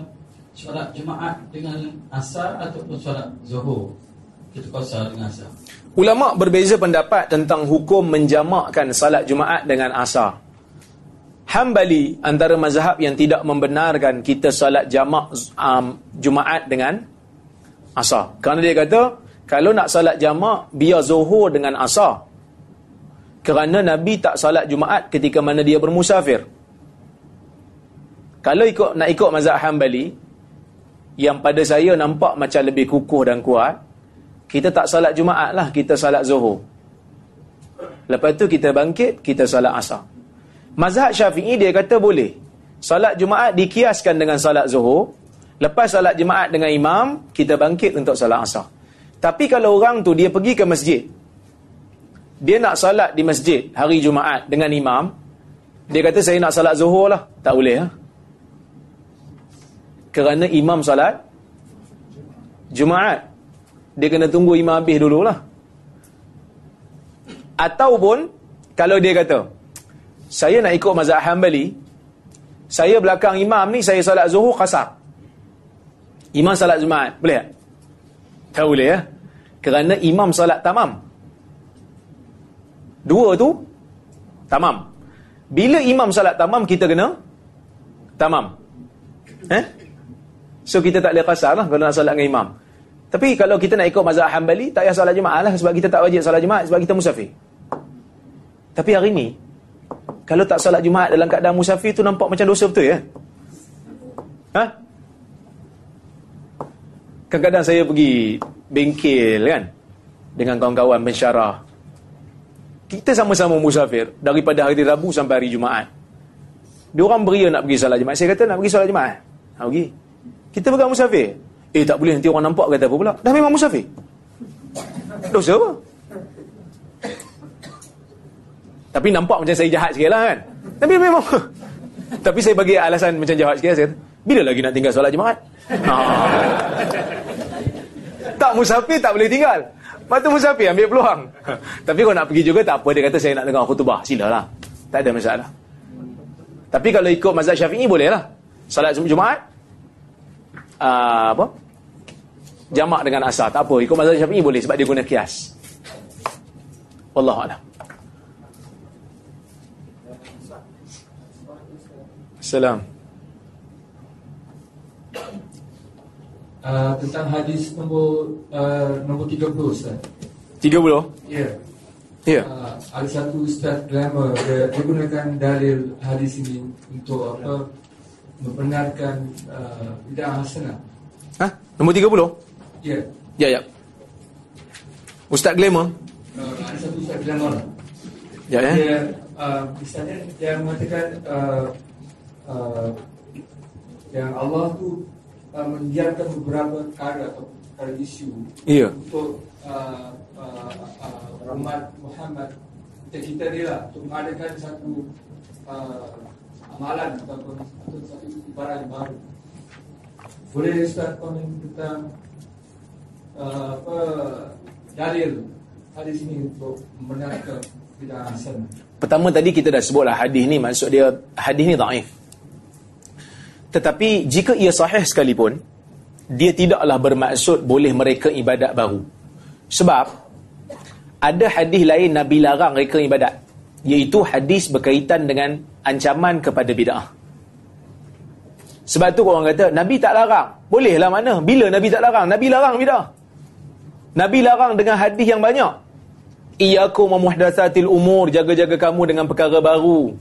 solat Jumaat dengan asar ataupun solat Zuhur. Kita qasar dengan asar. Ulama berbeza pendapat tentang hukum menjamakkan salat Jumaat dengan asar. Hambali antara mazhab yang tidak membenarkan kita salat jamak um, Jumaat dengan asar. Kerana dia kata, kalau nak salat jamak, biar zuhur dengan asar kerana Nabi tak salat Jumaat ketika mana dia bermusafir. Kalau ikut nak ikut mazhab Hambali yang pada saya nampak macam lebih kukuh dan kuat, kita tak salat Jumaat lah, kita salat Zuhur. Lepas tu kita bangkit, kita salat Asar. Mazhab Syafi'i dia kata boleh. Salat Jumaat dikiaskan dengan salat Zuhur. Lepas salat Jumaat dengan imam, kita bangkit untuk salat Asar. Tapi kalau orang tu dia pergi ke masjid, dia nak salat di masjid hari Jumaat dengan imam, dia kata saya nak salat zuhur lah. Tak boleh. Ha? Kerana imam salat Jumaat. Dia kena tunggu imam habis dululah. Ataupun, kalau dia kata, saya nak ikut mazhab Hanbali, saya belakang imam ni, saya salat zuhur kasar. Imam salat Jumaat. Boleh tak? Tak boleh ya. Kerana imam salat tamam. Dua tu tamam. Bila imam salat tamam kita kena tamam. Eh? So kita tak boleh kasar lah kalau nak salat dengan imam. Tapi kalau kita nak ikut mazhab Hanbali tak payah salat Jumaat lah sebab kita tak wajib salat Jumaat sebab kita musafir. Tapi hari ni kalau tak salat Jumaat dalam keadaan musafir tu nampak macam dosa betul ya? Ha? Kadang-kadang saya pergi bengkel kan dengan kawan-kawan pensyarah kita sama-sama musafir daripada hari Rabu sampai hari Jumaat. Dia orang beria nak pergi salat Jumaat. Saya kata nak pergi salat Jumaat. Ha, pergi. Kita pegang musafir. Eh tak boleh nanti orang nampak kata apa pula. Dah memang musafir. Dosa apa? Tapi nampak macam saya jahat sikit lah kan. Tapi memang. Tapi saya bagi alasan macam jahat sikit. Saya kata, bila lagi nak tinggal salat Jumaat? Ha. tak musafir tak boleh tinggal. Lepas tu musafir ambil peluang. Tapi kalau nak pergi juga tak apa. Dia kata saya nak dengar khutbah. Silalah. Tak ada masalah. Tapi kalau ikut mazhab syafi'i boleh lah. Salat Jumaat. Uh, apa? Jamak dengan asar. Tak apa. Ikut mazhab syafi'i boleh sebab dia guna kias. Wallahualam. Salam. uh, tentang hadis nombor uh, nombor 30 Ustaz. 30? Ya. Ya. Uh, ada satu Ustaz Glamour dia, dia gunakan dalil hadis ini untuk apa membenarkan uh, bid'ah hasanah. Ha? Nombor 30? Ya. Ya, ya. Ustaz Glamour? Uh, ada satu Ustaz Glamour. Ya, ya. Dia uh, misalnya dia mengatakan uh, uh, yang Allah tu uh, mendiamkan beberapa perkara atau perkara isu Ya. untuk uh, uh, uh, umat Muhammad kita kita ni lah untuk mengadakan satu uh, amalan ataupun atau satu ibarat yang baru. Boleh Ustaz komen tentang uh, apa dalil hadis ini untuk membenarkan bid'ah hasan. Pertama tadi kita dah sebutlah hadis ni maksud dia hadis ni dhaif. Tetapi jika ia sahih sekalipun dia tidaklah bermaksud boleh mereka ibadat baru. Sebab ada hadis lain Nabi larang mereka ibadat iaitu hadis berkaitan dengan ancaman kepada bid'ah. Sebab tu orang kata Nabi tak larang. Bolehlah mana? Bila Nabi tak larang? Nabi larang bid'ah. Nabi larang dengan hadis yang banyak. Iyyakum wa muhdatsatil umur, jaga-jaga kamu dengan perkara baru.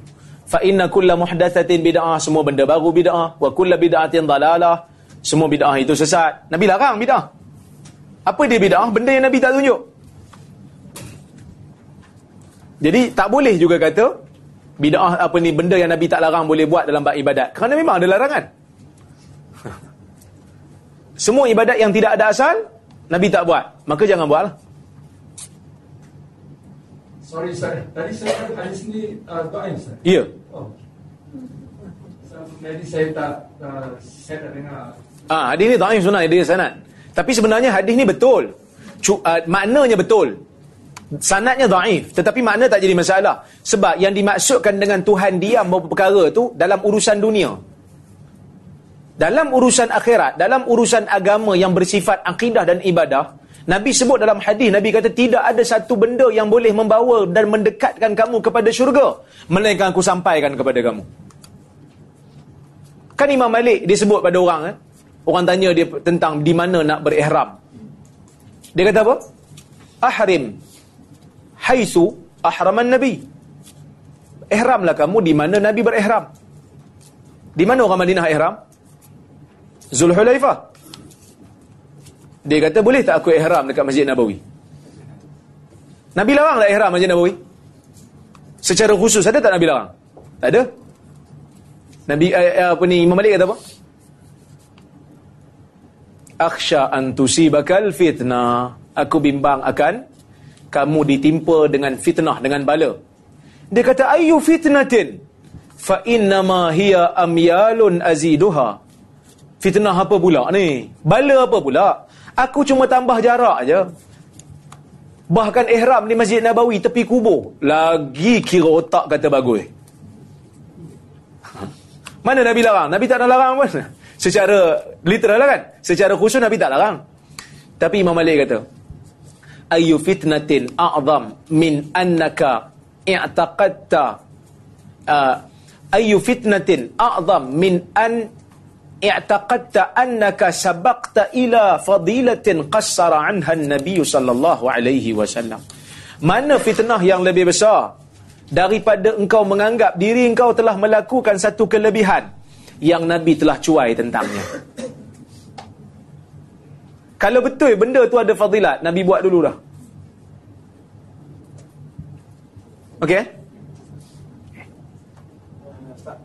Fa inna kulla muhdatsatin bid'ah, semua benda baru bid'ah, wa kulla bid'atin dalalah, semua bid'ah itu sesat. Nabi larang bid'ah. Apa dia bid'ah? Benda yang Nabi tak tunjuk. Jadi tak boleh juga kata bid'ah apa ni benda yang Nabi tak larang boleh buat dalam bab ibadat. Kerana memang ada larangan. Semua ibadat yang tidak ada asal Nabi tak buat. Maka jangan buatlah. Sorry Ustaz, tadi saya kata hadis ni uh, doain Ustaz. Ya. Oh. So, Jadi saya tak uh, saya tak dengar Ah, hadis ni dhaif sunnah dia sanad. Tapi sebenarnya hadis ni betul. Cu, uh, maknanya betul. Sanadnya dhaif, tetapi makna tak jadi masalah. Sebab yang dimaksudkan dengan Tuhan diam beberapa perkara tu dalam urusan dunia. Dalam urusan akhirat, dalam urusan agama yang bersifat akidah dan ibadah, Nabi sebut dalam hadis, Nabi kata tidak ada satu benda yang boleh membawa dan mendekatkan kamu kepada syurga melainkan aku sampaikan kepada kamu. Kan Imam Malik dia sebut pada orang eh? Orang tanya dia tentang di mana nak berihram. Dia kata apa? Ahrim haisu ahraman Nabi. Ihramlah kamu di mana Nabi berihram. Di mana orang Madinah ihram? Zulhulaifah. Dia kata boleh tak aku ihram dekat Masjid Nabawi? Nabi larang tak ihram Masjid Nabawi? Secara khusus ada tak Nabi larang? Tak ada. Nabi eh, eh, apa ni Imam Malik kata apa? Akhsha an tusibakal fitnah. Aku bimbang akan kamu ditimpa dengan fitnah dengan bala. Dia kata ayu fitnatin fa innama hiya amyalun aziduha. Fitnah apa pula ni? Bala apa pula? Aku cuma tambah jarak aja. Bahkan ihram di Masjid Nabawi tepi kubur. Lagi kira otak kata bagus. Mana Nabi larang? Nabi tak nak larang pun. Secara literal lah kan? Secara khusus Nabi tak larang. Tapi Imam Malik kata, Ayu fitnatin a'zam min annaka i'taqadta uh, Ayu fitnatin a'zam min an i'taqadta annaka sabaqta ila fadilatin qassara anha an-nabiy sallallahu alaihi wasallam. Mana fitnah yang lebih besar daripada engkau menganggap diri engkau telah melakukan satu kelebihan yang Nabi telah cuai tentangnya. Kalau betul benda tu ada fadilat, Nabi buat dulu dah. Okey? Ustaz,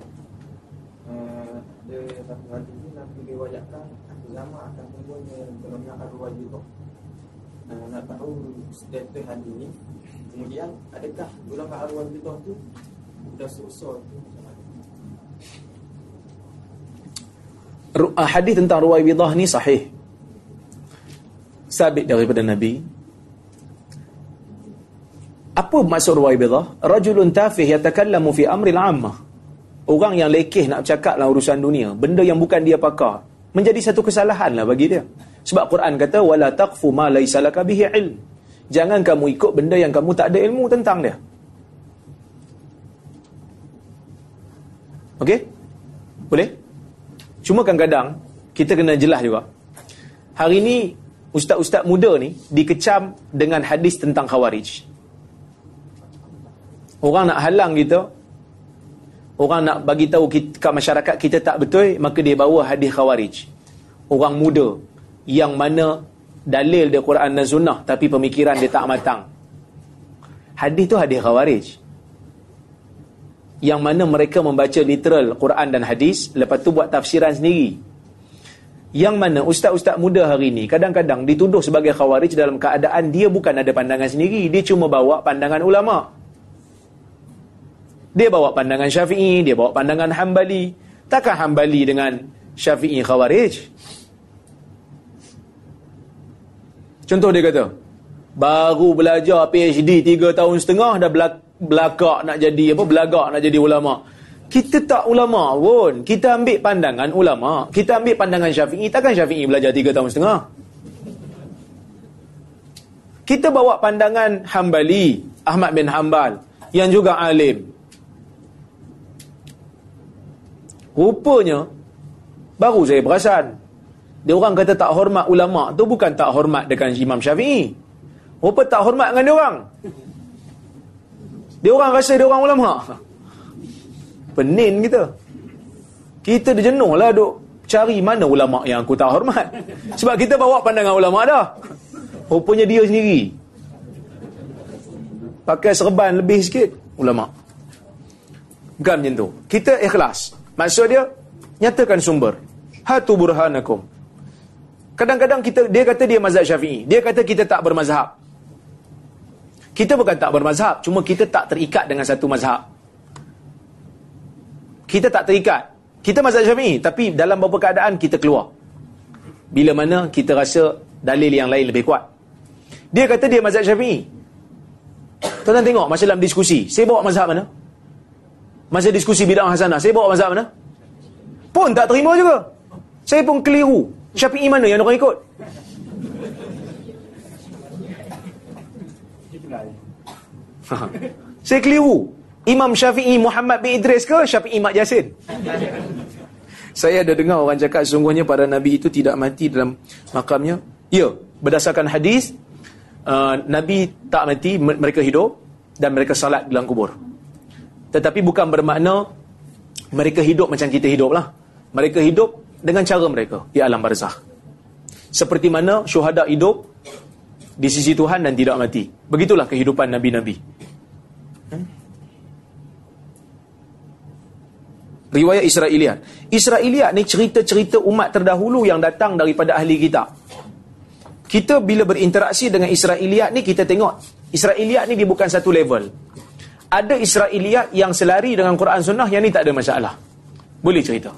uh, dia satu ni Nabi akan. Uh, nak tahu status hadis ni, kemudian adakah golongan arwah juga tu dah susah tu uh, hadis tentang ruwaibidah ni sahih. Sabit daripada Nabi. Apa maksud ruwaibidah? Rajulun tafih yatakallamu fi amril ammah. Orang yang lekeh nak cakap dalam urusan dunia, benda yang bukan dia pakar, menjadi satu kesalahan lah bagi dia. Sebab Quran kata wala taqfu ma laysa laka bihi ilm. Jangan kamu ikut benda yang kamu tak ada ilmu tentang dia. Okey? Boleh? Cuma kadang-kadang kita kena jelas juga. Hari ni ustaz-ustaz muda ni dikecam dengan hadis tentang khawarij. Orang nak halang kita Orang nak bagi tahu kita, kat masyarakat kita tak betul, maka dia bawa hadis khawarij. Orang muda yang mana dalil dia Quran dan Sunnah tapi pemikiran dia tak matang. Hadis tu hadis khawarij. Yang mana mereka membaca literal Quran dan hadis, lepas tu buat tafsiran sendiri. Yang mana ustaz-ustaz muda hari ni kadang-kadang dituduh sebagai khawarij dalam keadaan dia bukan ada pandangan sendiri, dia cuma bawa pandangan ulama'. Dia bawa pandangan Syafi'i, dia bawa pandangan Hambali. Takkan Hambali dengan Syafi'i Khawarij? Contoh dia kata, baru belajar PhD 3 tahun setengah dah belakak nak jadi apa belagak nak jadi ulama. Kita tak ulama pun. Kita ambil pandangan ulama. Kita ambil pandangan Syafi'i. Takkan Syafi'i belajar 3 tahun setengah? Kita bawa pandangan Hambali, Ahmad bin Hambal yang juga alim. Rupanya baru saya perasan. Dia orang kata tak hormat ulama tu bukan tak hormat dengan Imam Syafi'i. Rupa tak hormat dengan dia orang. Dia orang rasa dia orang ulama. Penin kita. Kita dah jenuh lah duk cari mana ulama yang aku tak hormat. Sebab kita bawa pandangan ulama dah. Rupanya dia sendiri. Pakai serban lebih sikit ulama. Bukan macam tu. Kita ikhlas. Maksud dia nyatakan sumber. Hatu burhanakum. Kadang-kadang kita dia kata dia mazhab Syafi'i. Dia kata kita tak bermazhab. Kita bukan tak bermazhab, cuma kita tak terikat dengan satu mazhab. Kita tak terikat. Kita mazhab Syafi'i, tapi dalam beberapa keadaan kita keluar. Bila mana kita rasa dalil yang lain lebih kuat. Dia kata dia mazhab Syafi'i. Tuan-tuan tengok masa dalam diskusi, saya bawa mazhab mana? Masa diskusi bidang hasanah, saya bawa mazhab mana? Pun tak terima juga. Saya pun keliru. Syafi'i mana yang orang ikut? saya keliru. Imam Syafi'i Muhammad bin Idris ke Syafi'i Mak Jasin? saya ada dengar orang cakap sungguhnya para Nabi itu tidak mati dalam makamnya. Ya, berdasarkan hadis, uh, Nabi tak mati, mereka hidup dan mereka salat dalam kubur. Tetapi bukan bermakna mereka hidup macam kita hidup lah. Mereka hidup dengan cara mereka di alam barzah. Seperti mana syuhada hidup di sisi Tuhan dan tidak mati. Begitulah kehidupan Nabi-Nabi. Riwayat Israeliat. Israeliat ni cerita-cerita umat terdahulu yang datang daripada ahli kitab. Kita bila berinteraksi dengan Israeliat ni kita tengok Israeliat ni dia bukan satu level ada Israeliat yang selari dengan Quran Sunnah yang ni tak ada masalah. Boleh cerita.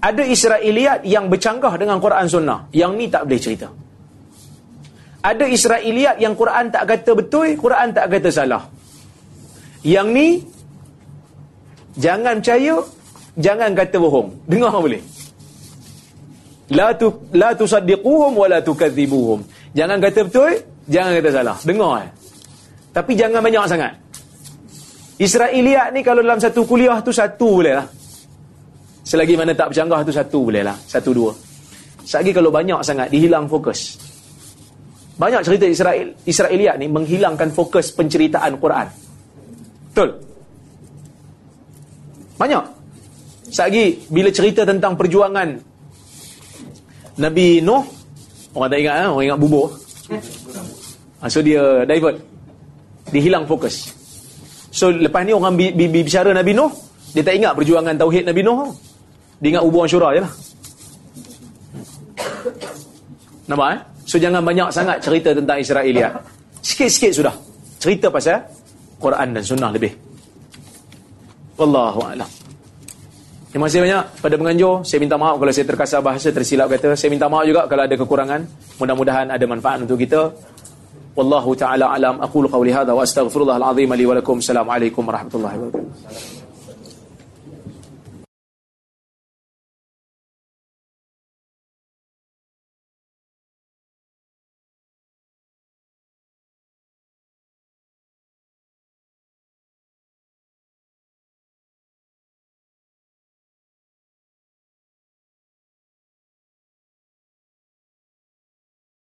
Ada Israeliat yang bercanggah dengan Quran Sunnah yang ni tak boleh cerita. Ada Israeliat yang Quran tak kata betul, Quran tak kata salah. Yang ni jangan percaya, jangan kata bohong. Dengar boleh. La tu la tusaddiquhum wa la tukadzibuhum. Jangan kata betul, jangan kata salah. Dengar. Tapi jangan banyak sangat. Israeliat ni kalau dalam satu kuliah tu satu boleh lah. Selagi mana tak bercanggah tu satu boleh lah. Satu dua. Selagi kalau banyak sangat dihilang fokus. Banyak cerita Israel Israeliat ni menghilangkan fokus penceritaan Quran. Betul? Banyak. Selagi bila cerita tentang perjuangan Nabi Nuh, orang tak ingat, eh? orang ingat bubur. Ha, so dia divert. Dihilang fokus. So lepas ni orang bi, bi, bi, bicara Nabi Nuh, dia tak ingat perjuangan tauhid Nabi Nuh. Dia ingat ubuan syura je lah. Nampak eh? So jangan banyak sangat cerita tentang Israeliat. Sikit-sikit sudah. Cerita pasal Quran dan Sunnah lebih. Wallahu a'lam. Terima kasih banyak pada penganjur. Saya minta maaf kalau saya terkasar bahasa, tersilap kata. Saya minta maaf juga kalau ada kekurangan. Mudah-mudahan ada manfaat untuk kita. Wallahu taala alam. Aqulu qawli hadha wa lakum. Assalamualaikum warahmatullahi wabarakatuh.